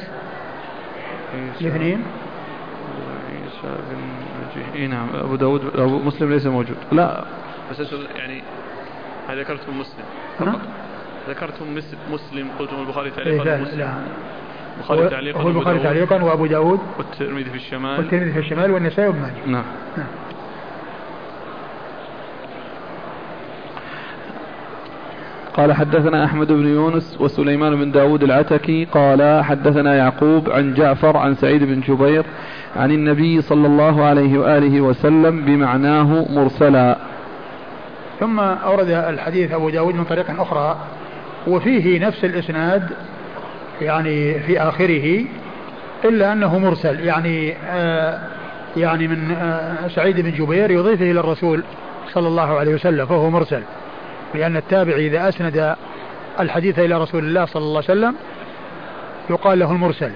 S2: الاثنين؟
S1: عيسى بن نجيه اي نعم أبو داود أبو مسلم ليس موجود. لا. بس يعني هذا ذكرتم مسلم؟ فقط. ذكرتم مسلم قلتم البخاري تعليقا
S2: لا لا.
S1: البخاري تعليقا
S2: هو البخاري تعليقا وأبو داود.
S1: والترمذي في الشمال.
S2: والترمذي في الشمال والنسائي وابن ماجه
S1: نعم.
S2: نعم.
S1: قال حدثنا أحمد بن يونس وسليمان بن داود العتكي قال حدثنا يعقوب عن جعفر عن سعيد بن جبير عن النبي صلى الله عليه وآله وسلم بمعناه مرسلا.
S2: ثم أورد الحديث أبو داود من طريق أخرى وفيه نفس الإسناد يعني في آخره إلا أنه مرسل يعني آه يعني من آه سعيد بن جبير يضيفه إلى الرسول صلى الله عليه وسلم فهو مرسل. لأن التابع إذا أسند الحديث إلى رسول الله صلى الله عليه وسلم يقال له المرسل.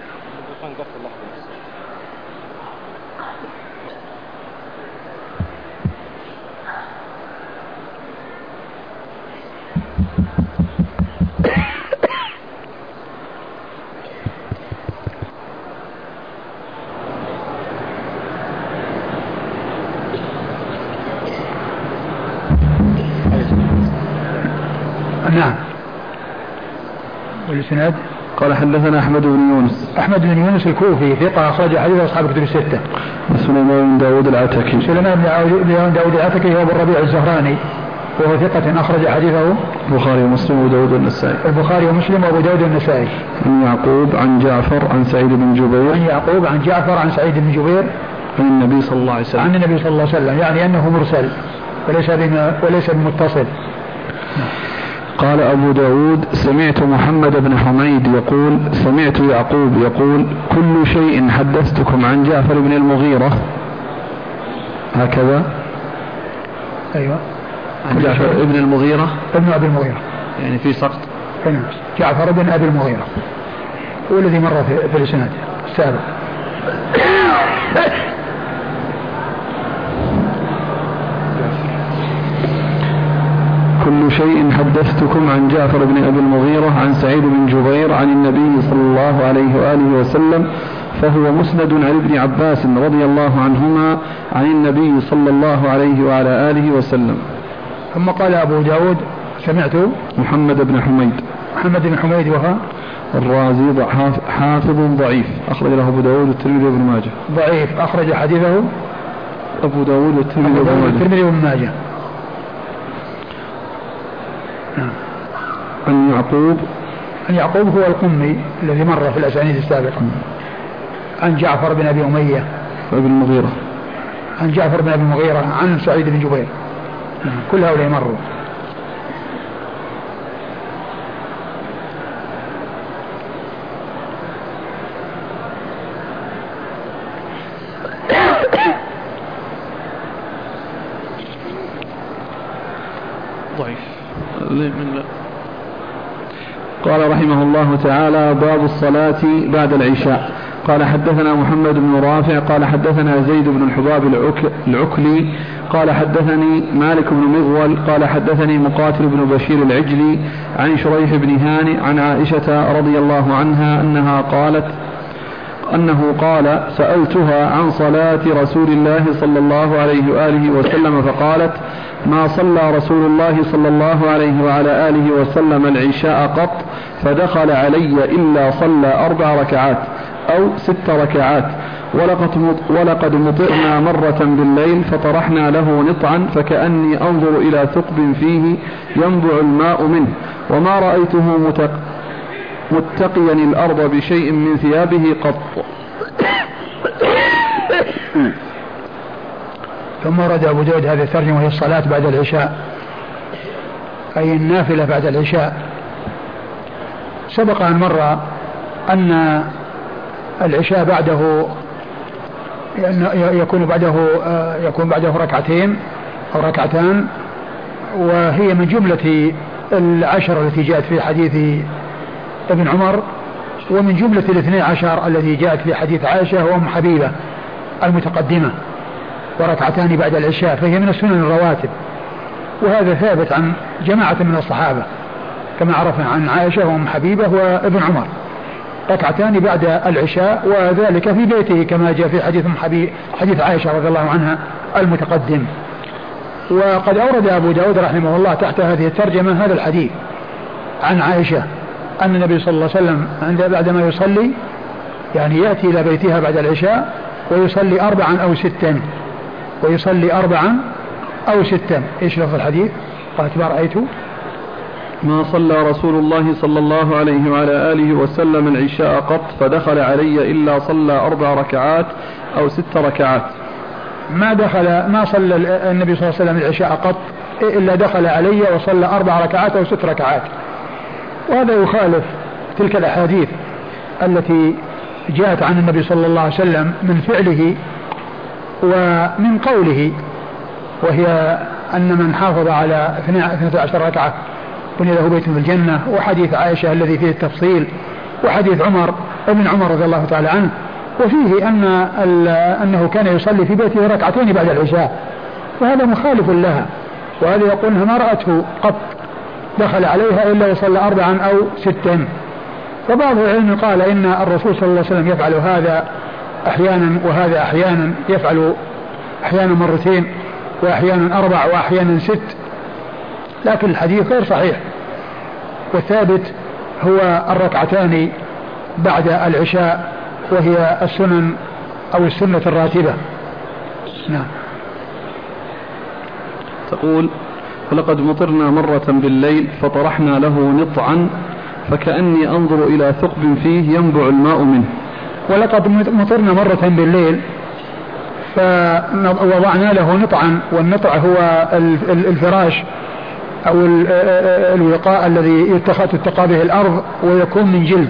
S1: حدثنا أحمد بن يونس.
S2: أحمد بن يونس الكوفي ثقة أخرج حديث أصحاب كتب الستة.
S1: سليمان بن داود العتكي.
S2: سليمان بن داود العتكي هو أبو الربيع الزهراني. وهو ثقة أخرج حديثه
S1: البخاري ومسلم وداود النسائي
S2: البخاري ومسلم وأبو داود النسائي
S1: عن يعقوب عن جعفر عن سعيد بن جبير.
S2: عن يعقوب عن جعفر عن سعيد بن جبير.
S1: عن النبي صلى الله عليه وسلم.
S2: عن النبي صلى الله عليه وسلم يعني أنه مرسل وليس بما وليس بمتصل.
S1: قال أبو داود سمعت محمد بن حميد يقول سمعت يعقوب يقول كل شيء حدثتكم عن جعفر بن المغيرة. هكذا؟
S2: أيوة.
S1: عن جعفر بن المغيرة؟
S2: ابن أبي المغيرة.
S1: يعني في سقط.
S2: نعم. جعفر بن أبي المغيرة. هو الذي مر في, في الإسناد السابق
S1: كل شيء حدثتكم عن جعفر بن أبي المغيرة عن سعيد بن جبير عن النبي صلى الله عليه وآله وسلم فهو مسند عن ابن عباس رضي الله عنهما عن النبي صلى الله عليه وعلى آله وسلم.
S2: ثم قال أبو داود سمعت
S1: محمد بن حميد.
S2: محمد بن حميد وهو
S1: الرازي حافظ ضعيف. أخرج له أبو داود والترمذي وابن ماجه.
S2: ضعيف أخرج حديثه
S1: أبو داود والترمذي وابن ماجه
S2: والترمذي وابن ماجه
S1: نعم. عن يعقوب
S2: عن يعقوب هو القمي الذي مر في الأسانيد السابقة. عن جعفر بن أبي أمية.
S1: ابن المغيرة.
S2: عن جعفر بن أبي المغيرة عن سعيد بن جبير. نعم. كل هؤلاء مروا
S1: من قال رحمه الله تعالى باب الصلاة بعد العشاء. قال حدثنا محمد بن رافع قال حدثنا زيد بن الحباب العكلي قال حدثني مالك بن مغول قال حدثني مقاتل بن بشير العجلي عن شريح بن هاني عن عائشة رضي الله عنها أنها قالت أنه قال سألتها عن صلاة رسول الله صلى الله عليه وآله وسلم فقالت ما صلى رسول الله صلى الله عليه وعلى آله وسلم العشاء قط فدخل علي إلا صلى أربع ركعات أو ست ركعات. ولقد ولقد مطرنا مرة بالليل فطرحنا له نطعا فكأني أنظر إلى ثقب فيه ينبع الماء منه وما رأيته متق متقيا الأرض بشيء من ثيابه قط.
S2: ثم ورد أبو داود هذه الترجمة وهي الصلاة بعد العشاء. أي النافلة بعد العشاء. سبق أن مر أن العشاء بعده يكون بعده يكون بعده ركعتين أو ركعتان وهي من جملة العشر التي جاءت في حديث ابن عمر ومن جملة الاثني عشر الذي جاءت في حديث عائشة وأم حبيبة المتقدمة وركعتان بعد العشاء فهي من السنن الرواتب. وهذا ثابت عن جماعة من الصحابة كما عرفنا عن عائشة وأم حبيبة وابن عمر. ركعتان بعد العشاء وذلك في بيته كما جاء في حديث حبيب حديث عائشة رضي الله عنها المتقدم. وقد أورد أبو داود رحمه الله تحت هذه الترجمة هذا الحديث عن عائشة. أن النبي صلى الله عليه وسلم عند بعدما يصلي يعني يأتي إلى بيتها بعد العشاء ويصلي أربعا أو ستا. ويصلي أربعا أو ستا. إيش لفظ الحديث؟ قالت ما رأيت
S1: ما صلى رسول الله صلى الله عليه وعلى آله وسلم العشاء قط فدخل علي إلا صلى أربع ركعات أو ست ركعات.
S2: ما دخل ما صلى النبي صلى الله عليه وسلم العشاء قط إلا دخل علي وصلى أربع ركعات أو ست ركعات. وهذا يخالف تلك الأحاديث التي جاءت عن النبي صلى الله عليه وسلم من فعله ومن قوله وهي أن من حافظ على 12 ركعة بني له بيت في الجنة وحديث عائشة الذي فيه التفصيل وحديث عمر ابن عمر رضي الله تعالى عنه وفيه أن أنه كان يصلي في بيته ركعتين بعد العشاء وهذا مخالف لها وهذا يقول إنها ما رأته قط. دخل عليها إلا يصلى أربعا أو ستا. فبعض العلم قال إن الرسول صلى الله عليه وسلم يفعل هذا أحيانا وهذا أحيانا يفعل أحيانا مرتين وأحيانا أربع وأحيانا ست. لكن الحديث غير صحيح. والثابت هو الركعتان بعد العشاء وهي السنن أو السنة الراتبة. نعم.
S1: تقول ولقد مطرنا مرة بالليل فطرحنا له نطعا فكأني أنظر إلى ثقب فيه ينبع الماء منه.
S2: ولقد مطرنا مرة بالليل فوضعنا له نطعا والنطع هو الفراش أو الوقاء الذي تتقى به الأرض ويكون من جلد.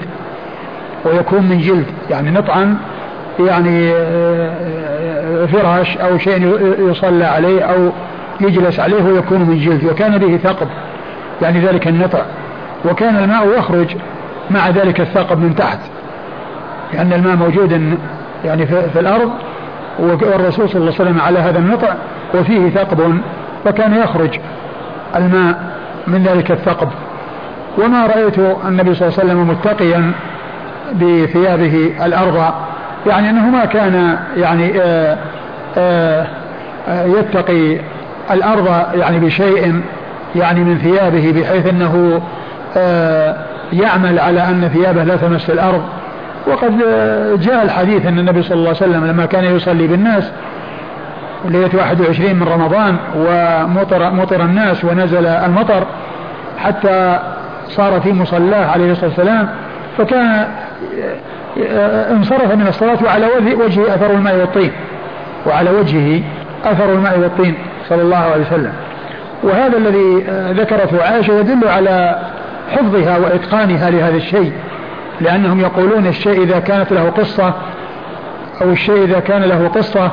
S2: ويكون من جلد يعني نطعا يعني فراش أو شيء يصلى عليه أو يجلس عليه ويكون من جلد وكان به ثقب يعني ذلك النطع وكان الماء يخرج مع ذلك الثقب من تحت لأن الماء موجود يعني في, في الأرض والرسول صلى الله عليه وسلم على هذا النطع وفيه ثقب فكان يخرج الماء من ذلك الثقب. وما رأيت النبي صلى الله عليه وسلم متقيا بثيابه الأرض يعني أنه ما كان يعني آآ آآ يتقي الأرض يعني بشيء يعني من ثيابه بحيث أنه يعمل على أن ثيابه لا تمس الأرض. وقد جاء الحديث أن النبي صلى الله عليه وسلم لما كان يصلي بالناس ليلة 21 من رمضان ومطر مطر الناس ونزل المطر حتى صار في مصلاه عليه الصلاة والسلام. فكان انصرف من الصلاة وعلى وجهه أثر الماء والطين. وعلى وجهه أثر الماء والطين. صلى الله عليه وسلم. وهذا الذي ذكرته عائشة يدل على حفظها وإتقانها لهذا الشيء لأنهم يقولون الشيء إذا كانت له قصة أو الشيء إذا كان له قصة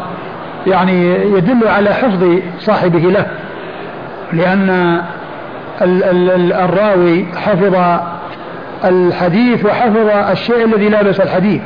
S2: يعني يدل على حفظ صاحبه له لأن الراوي حفظ الحديث وحفظ الشيء الذي لا بأس الحديث.